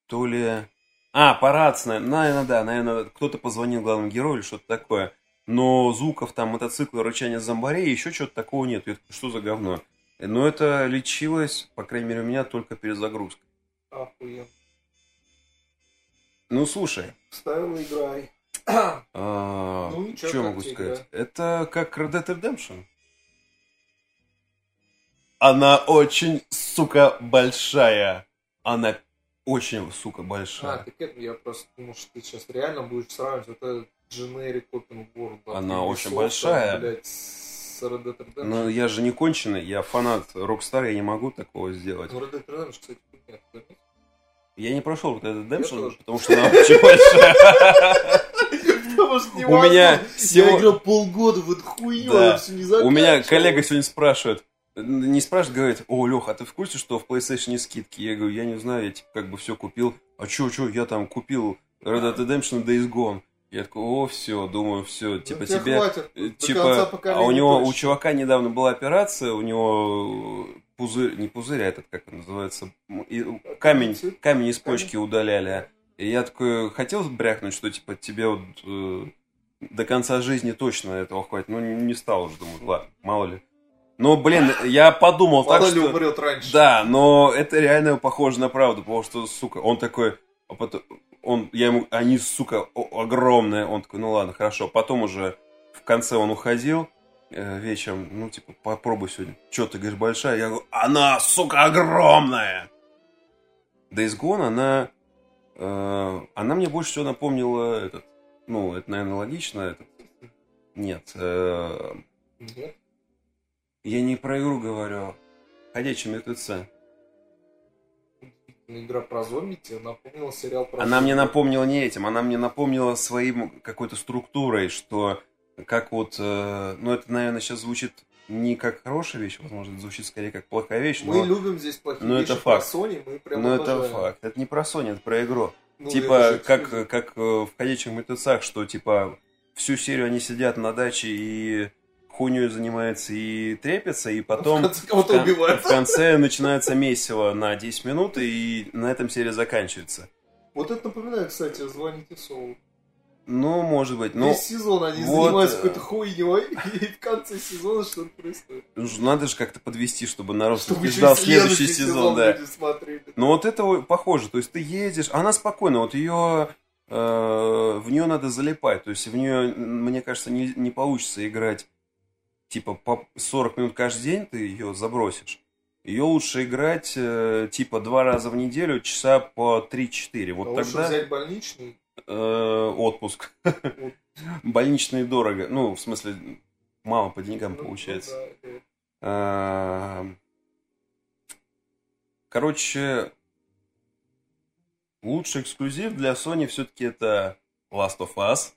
То ли... А, по рации, наверное, да, наверное, кто-то позвонил главному герою или что-то такое. Но звуков там мотоцикла, рычания зомбарей, еще чего-то такого нет. Такой, что за говно? Но это лечилось, по крайней мере, у меня только перед загрузкой. Охуенно. Ну, слушай, Вставил, играй. а, Ну, чё, что могу сказать? Это как Red Dead Redemption. Она очень, сука, большая. Она очень, сука, А, большая. так это я просто думал, что ты сейчас реально будешь сравнивать вот этот generic open world. Она очень большая. блядь, с Red Dead Redemption. Но я же не конченый, я фанат Rockstar, я не могу такого сделать. Ну, Red Dead Redemption, кстати, нет. Я не прошел Red Dead Redemption, потому что она очень большая. Потому что У меня Я играл полгода в эту хуйню, Да. я всё не У меня коллега сегодня спрашивает, не спрашивает, говорит, о, Лех, а ты в курсе, что в PlayStation есть скидки? Я говорю, я не знаю, я типа как бы все купил. А чё, чё, я там купил Red Dead Redemption Days Gone. Я такой, о, все, думаю, все, Ну, типа тебе тебе... хватит, э, Типа, а у него, у точно. чувака недавно была операция, у него пузырь, не пузырь, а этот, как он называется, и- камень, камень из почки удаляли. И я такой хотел брякнуть, что типа тебе вот э, до конца жизни точно этого хватит. Ну, не, не стал уже, думаю, ладно, мало ли. Но, блин, я подумал Мало так, ли что... умрет раньше. Да, но это реально похоже на правду, потому что, сука, он такой... а потом- он, я ему, они, сука, огромные. Он такой, ну ладно, хорошо. Потом уже в конце он уходил э, вечером, ну, типа, попробуй сегодня. Че, ты говоришь, большая? Я говорю, она, сука, огромная! Days Gone, она, э, она мне больше всего напомнила этот, ну, это, наверное, логично, этот, нет, э, Нет. Я не про игру говорю, ходячие мертвецы. Игра про зомби тебе напомнила сериал про Она мне напомнила не этим, она мне напомнила своим какой-то структурой, что как вот, э, ну это, наверное, сейчас звучит не как хорошая вещь, возможно, это звучит скорее как плохая вещь, Мы но, любим здесь плохие но вещи это про факт. Sony, мы прям но это обожаем. факт. Это не про Sony, это про игру. Ну, типа, это как, эксклюзив. как э, в «Ходячих мертвецах», что, типа, всю серию они сидят на даче и хуйней занимаются и трепятся, и потом В конце в кон- в конце начинается месиво на 10 минут, и на этом серия заканчивается. Вот это напоминает, кстати, «Звоните Солу». Ну, может быть, ну, Весь сезон они вот, занимаются э, какой-то хуйней, и в конце сезона что-то происходит. ну, надо же как-то подвести, чтобы народ Чтобы ждал и следующий сезон, да. люди смотрели. Но вот это похоже, то есть ты едешь, она спокойно, вот ее, в нее надо залипать, то есть в нее, мне кажется, не, не получится играть, типа, по 40 минут каждый день ты ее забросишь. Ее лучше играть, э, типа, два раза в неделю, часа по 3-4. А Вот лучше тогда взять больничный. э, отпуск. Больничный дорого. Ну, в смысле, мало по деньгам Ну, получается. да, да. А, Короче, лучший эксклюзив для Sony все-таки это Last of Us.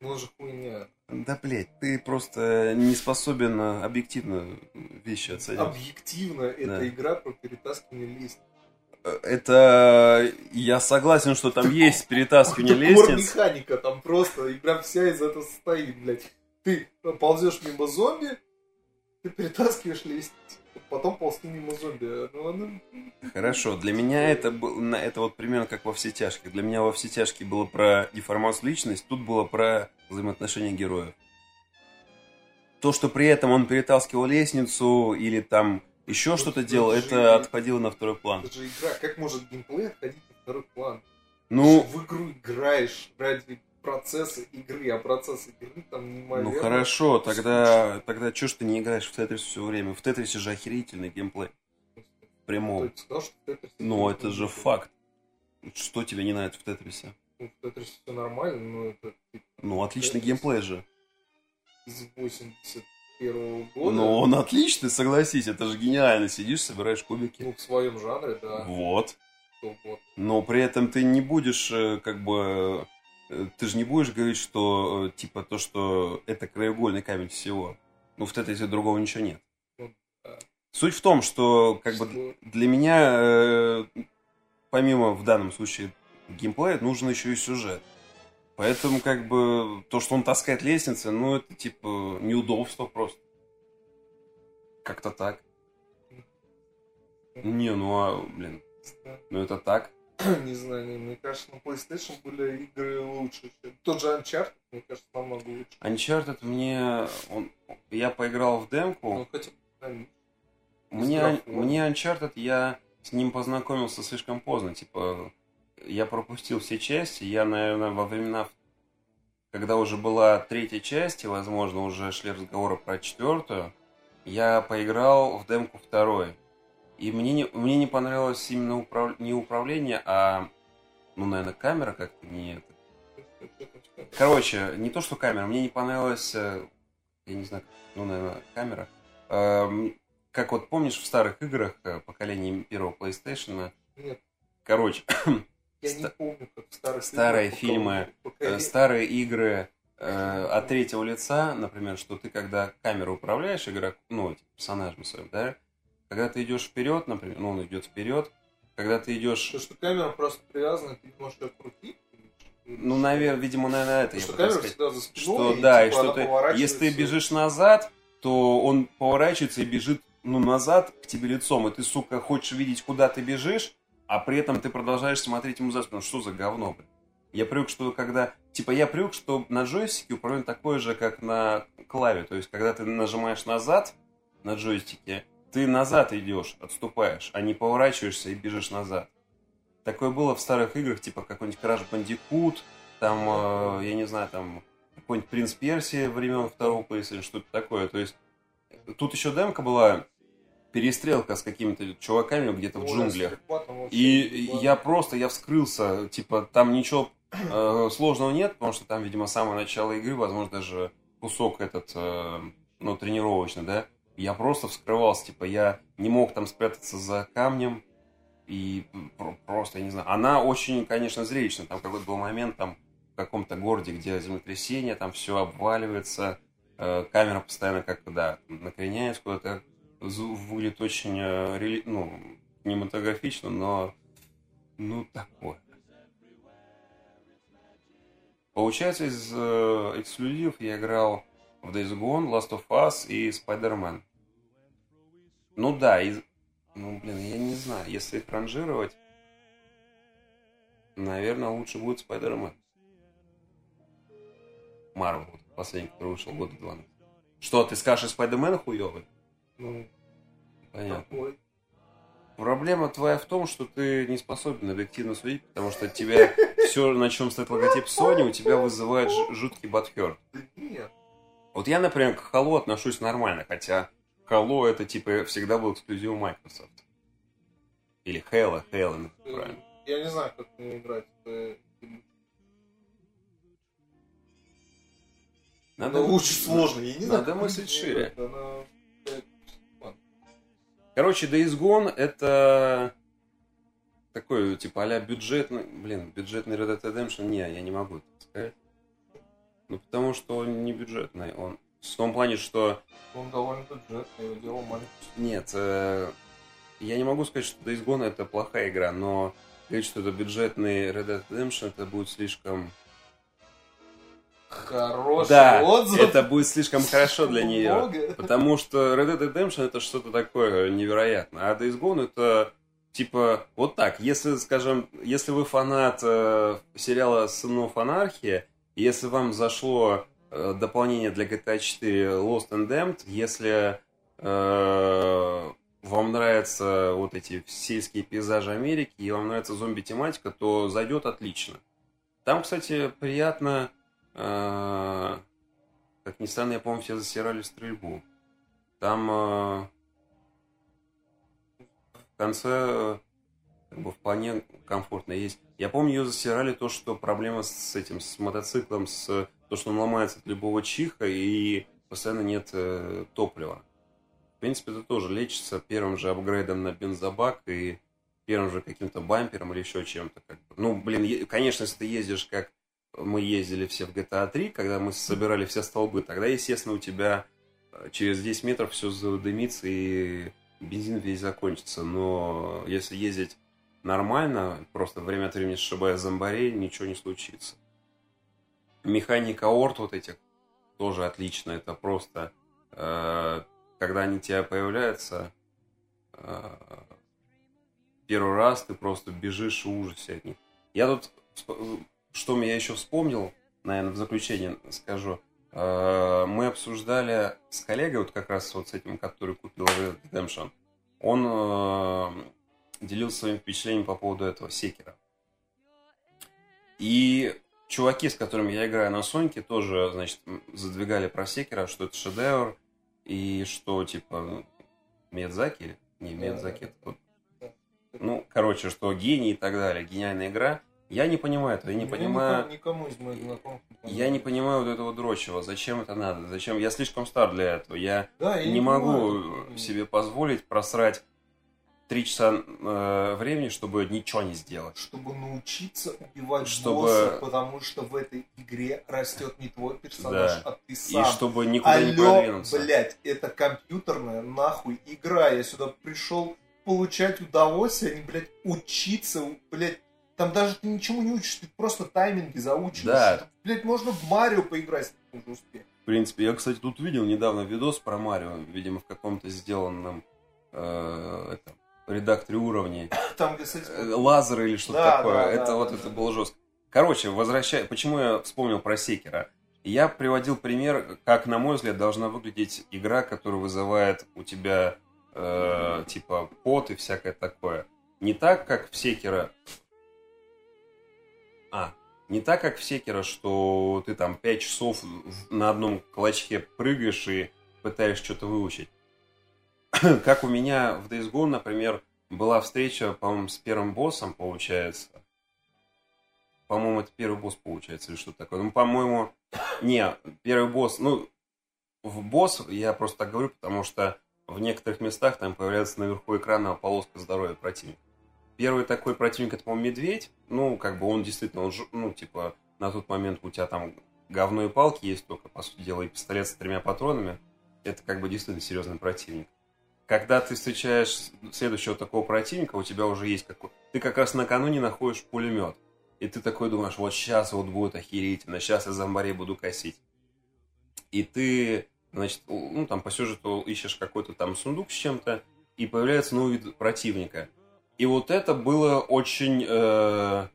Ну же хуйня. Да, блядь, ты просто не способен а, объективно вещи оценить. Объективно, это Да. игра про перетаскивание лестниц. Это... Я согласен, что там есть перетаскивание Это лестниц. механика, там просто игра вся из этого состоит, блядь. Ты ползешь мимо зомби, ты перетаскиваешь лестницу. Потом ползти мимо зомби. Ну, оно- Хорошо, для меня это был, это вот примерно как во все тяжкие. Для меня во все тяжкие было про деформацию личности, тут было про взаимоотношения героев. То, что при этом он перетаскивал лестницу или там еще что-то делал, же это отходило на второй план. Это же игра. Как может геймплей отходить на второй план? Ну, в игру играешь ради процесса игры, а процесс игры там неимоверно. ну хорошо, тогда, тогда что ж ты не играешь в Тетрис все время? В Тетрисе же охерительный геймплей. Кто прямом. тебе сказал, что в Тетрисе Ну, это же факт. Что тебе не нравится в Тетрисе? Ну, в Тетрисе все нормально, но это типа, Ну, отличный Тетрис. геймплей же. из 81 года. Ну, он отличный, согласись, это же гениально. Сидишь, собираешь кубики. Ну, в своем жанре, да. Вот. Но при этом ты не будешь, э, как бы, ты же не будешь говорить, что, э, типа, то, что это краеугольный камень всего. Ну, в Тетрисе другого ничего нет. Ну. Суть в том, что, как бы, для меня, э, помимо, в данном случае, геймплея, нужен еще и сюжет. Поэтому, как бы, то, что он таскает лестницы, ну, это, типа, неудобство просто. Как-то так. Не, ну, а, блин, ну, это так. Не знаю, не, мне кажется, на PlayStation были игры лучше. Тот же Uncharted, мне кажется, намного лучше. Uncharted мне... Он, я поиграл в демку. Ну, хотя бы Мне, мне Uncharted, я с ним познакомился слишком поздно. Типа, я пропустил все части. Я, наверное, во времена, когда уже была третья часть, и, возможно, уже шли разговоры про четвертую, я поиграл в демку второй. И мне не, мне не понравилось именно управ- не управление, а, ну, наверное, камера как-то не это. Короче, не то, что камера, мне не понравилась, э, я не знаю, ну, наверное, камера. Эм, Как вот помнишь в старых играх э, поколения первого PlayStation, Нет, короче, я не помню, как старых старые играх фильмы, э, пока- старые игры э, от третьего лица, например, что ты когда камеру управляешь игрок, ну, персонажем своим, да, когда ты идешь вперед, например, ну, он идет вперед, когда ты идешь, То, что камера просто привязана, ты можешь ее крутить. ну, наверное, видимо, наверное, это Потому я что пытаюсь камера сказать. всегда за спиной, что и, да, и типа, что она ты, если ты бежишь назад, то он поворачивается и бежит, ну, назад к тебе лицом, и ты, сука, хочешь видеть, куда ты бежишь, а при этом ты продолжаешь смотреть ему за спину. Что за говно, блин? Я привык, что когда... Типа, я привык, что на джойстике управление такое же, как на клаве. То есть, когда ты нажимаешь назад на джойстике, ты назад идешь, отступаешь, а не поворачиваешься и бежишь назад. такое было в старых играх, типа какой-нибудь Crash Bandicoot, там, э, я не знаю, там какой-нибудь Принц Персии времен второго пояса или что-то такое. То есть тут еще демка была перестрелка с какими-то чуваками где-то в джунглях. И я просто, я вскрылся, типа, там ничего э, сложного нет, потому что там, видимо, самое начало игры, возможно, даже кусок этот, э, ну, тренировочный, да. Я просто вскрывался, типа, я не мог там спрятаться за камнем, и просто, я не знаю, она очень, конечно, зрелищная. Там какой-то был момент, там, в каком-то городе, где землетрясение, там все обваливается, э, камера постоянно как-то, да, накреняется куда-то, выглядит очень, э, ну, кинематографично, но, ну, такое. Получается, из э, эксклюзивов я играл в Days Gone, Last of Us и Spider-Man. Ну да, из... ну блин, я не знаю, если их ранжировать, наверное, лучше будет Spider-Man. Марвел, последний, который вышел года два назад. Что, ты скажешь, Спайдермена хуёвый? Ну, Понятно. такой. Проблема твоя в том, что ты не способен объективно судить, потому что тебя все, на чем стоит логотип Sony, у тебя вызывает жуткий батхер. Нет. Вот я, например, к Halo отношусь нормально, хотя Halo это типа всегда был эксклюзив Microsoft. Или Halo, Halo, правильно. Я не знаю, как мне играть. Это Надо Она очень сложно. Я не знаю, Надо как мыслить мне шире. Она- Короче, Days Gone это такой, типа, а бюджетный, блин, бюджетный Red Dead Redemption, не, я не могу так сказать. Ну, потому что он не бюджетный, он в том плане, что Он довольно бюджетный, его делал маленький. нет, э, я не могу сказать, что Days Gone это плохая игра, но говорить, что это бюджетный Red Dead Redemption, это будет слишком... Хороший да, отзыв. это будет слишком хорошо для нее. Потому что Red Dead Redemption это что-то такое невероятное. А Days Gone это типа вот так. Если, скажем, если вы фанат э, сериала «Сынов анархии», если вам зашло э, дополнение для GTA 4 Lost and Damned, если э, вам нравятся вот эти сельские пейзажи Америки и вам нравится зомби-тематика, то зайдет отлично. Там, кстати, приятно... э, как ни странно, я, по-моему, все засирали стрельбу. Там э, в конце э, как бы вполне комфортно есть. Я помню, ее засирали то, что проблема с этим, с мотоциклом, с то, что он ломается от любого чиха и постоянно нет э, топлива. В принципе, это тоже лечится первым же апгрейдом на бензобак и первым же каким-то бампером или еще чем-то. Как бы. Ну, блин, конечно, если ты ездишь как мы ездили все в GTA 3, когда мы собирали все столбы, тогда, естественно, у тебя э, через 10 метров все задымится и бензин весь закончится. Но если ездить нормально, просто время от времени сшибая зомбарей, ничего не случится. Механика орт вот этих тоже отлично. Это просто, э, когда они у тебя появляются, э, первый раз ты просто бежишь в ужасе от них. Я тут, что я еще вспомнил, наверное, в заключение скажу. Э, Мы обсуждали с коллегой, вот как раз вот с этим, который купил Red Redemption. Он э, делился своим впечатлением по поводу этого секера. И чуваки, с которыми я играю на Соньке, тоже, значит, задвигали про секера, что это шедевр, и что, типа, ну, Миядзаки, не Миядзаки, это тот ну, короче, что гений и так далее, гениальная игра. Я не понимаю этого, я не Мне понимаю, Никому, из моих знакомых не я не понимаю вот этого дрочева. Зачем это надо? Зачем? Я слишком стар для этого. Я Да, я не могу понимаю. себе позволить просрать три часа э, времени, чтобы ничего не сделать. Чтобы научиться убивать Чтобы- босса, потому что в этой игре растет не твой персонаж, Да. а ты И сам. чтобы никуда не Алло, продвинуться. блядь, это компьютерная нахуй игра. Я сюда пришел получать удовольствие, а не, блядь, учиться, блядь. Там даже ты ничему не учишь, ты просто тайминги заучиваешь. Да. Блядь, можно в Марио поиграть, если ты уже успеешь. В принципе, я, кстати, тут видел недавно видос про Марио, видимо, в каком-то сделанном э, этом, редакторе уровней. Там, кстати, Э, лазеры или что-то Да, такое. да, это да, вот да, это да. было жестко. Короче, возвращая, почему я вспомнил про Секера? Я приводил пример, как, на мой взгляд, должна выглядеть игра, которая вызывает у тебя э, типа пот и всякое такое. Не так, как в Секера, А, не так, как в Секера, что ты там 5 часов на одном клочке прыгаешь и пытаешься что-то выучить. Как у меня в Days Gone, например, была встреча, по-моему, с первым боссом, получается. По-моему, это первый босс, получается, или что-то такое. Ну, по-моему, не, первый босс, ну, в босс я просто так говорю, потому что в некоторых местах там появляется наверху экрана полоска здоровья противника. Первый такой противник, это, по-моему, медведь. Ну, как бы он действительно, он, ну, типа, на тот момент у тебя там говно и палки есть только, по сути дела, и пистолет с тремя патронами. Это как бы действительно серьезный противник. Когда ты встречаешь следующего такого противника, у тебя уже есть какой... Ты как раз накануне находишь пулемет. И ты такой думаешь, вот сейчас вот будет охерительно, сейчас я зомбарей буду косить. И ты, значит, ну там по сюжету ищешь какой-то там сундук с чем-то, и появляется новый вид противника. И вот это было очень... э,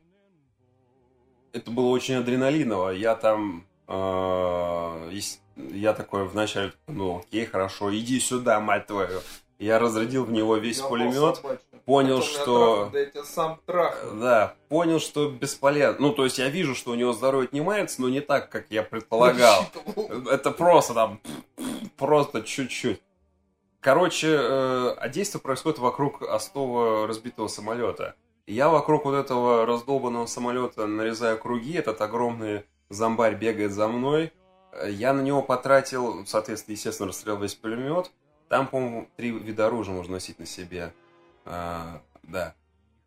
это было очень адреналиново. Я там... э, я такой вначале, ну окей, хорошо, иди сюда, мать твою. Я разрядил в него весь пулемет. понял, Потом что- Да я тебя сам трахну. Да, понял, что бесполезно. Ну, то есть я вижу, что у него здоровье отнимается, но не так, как я предполагал. Это просто там, просто чуть-чуть. Короче, э, а действие происходит вокруг остова разбитого самолета. Я вокруг вот этого раздолбанного самолета нарезаю круги, этот огромный зомбарь бегает за мной. Э, Я на него потратил, соответственно, естественно, расстрелял весь пулемет. Там, по-моему, три вида оружия можно носить на себе. А, да.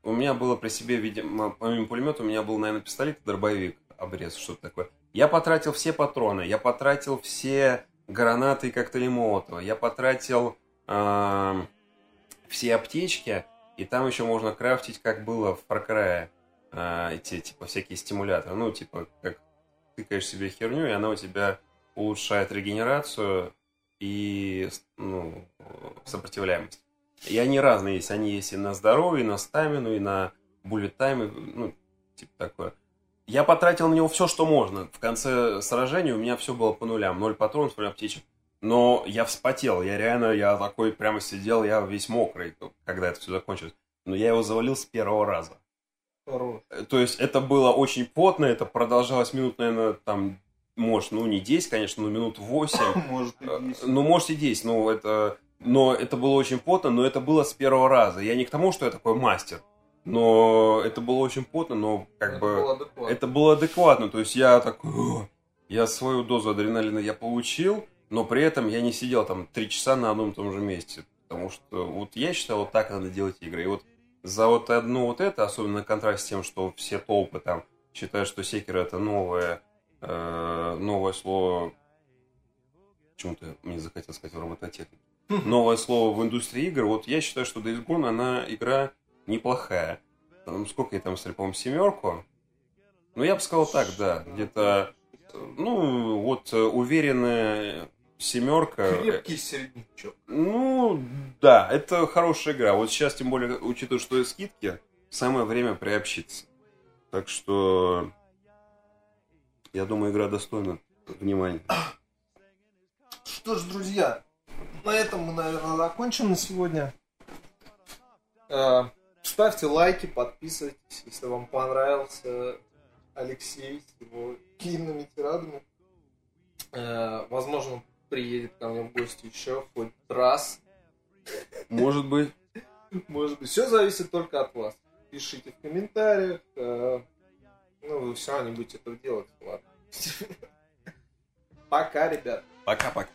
У меня было при себе, видимо, помимо пулемета, у меня был, наверное, пистолет дробовик, обрез, что-то такое. Я потратил все патроны, я потратил все гранаты и коктейли Молотова, я потратил ам, все аптечки, и там еще можно крафтить, как было в Far Cry, а, эти, типа, всякие стимуляторы. Ну, типа, как тыкаешь себе херню, и она у тебя улучшает регенерацию и, ну, сопротивляемость. И они разные есть. Они есть и на здоровье, и на стамину, и на тайм, и, ну, типа такое. Я потратил на него все, что можно. В конце сражения у меня все было по нулям. Ноль патронов, ноль аптечек. Но я вспотел. Я реально, я такой прямо сидел, я весь мокрый, когда это все закончилось. Но я его завалил с первого раза. Хорош. Э, То есть это было очень потно, это продолжалось минут, наверное, там, может, ну не 10, конечно, но минут 8. Может, и Э, есть. Ну, может и 10, но это, но это было очень потно, но это было с первого раза. Я не к тому, что я такой мастер, но это было очень потно, но как Это бы было адекватно. это было адекватно. То есть я такой, «О, я свою дозу адреналина я получил, но при этом я не сидел там три часа на одном и том же месте. Потому что вот я считаю, вот так надо делать игры. И вот за вот одно вот это, особенно на контрасте с тем, что все толпы там считают, что секер это новое, э, новое слово почему-то мне захотел сказать робототехника. Новое слово в индустрии игр. Вот я считаю, что Days Gone, она игра неплохая. Там, сколько я там смотрел, по-моему, семерку. Ну, я бы сказал так, да. Где-то, э, ну, вот э, уверенная семерка. э, Крепкий середнячок. Ну, да, это хорошая игра. Вот сейчас, тем более, учитывая, что и скидки, самое время приобщиться. Так что, я думаю, игра достойна внимания. Что ж, друзья, на этом мы, наверное, закончим на сегодня. Э, Ставьте лайки, подписывайтесь, если вам понравился Алексей с его длинными тирадами. Э, Возможно, приедет ко мне в гости еще хоть раз. Может быть, Может быть, все зависит только от вас. Пишите в комментариях. Ну, вы все равно не будете этого делать. Ладно. Пока, ребят. пока-пока.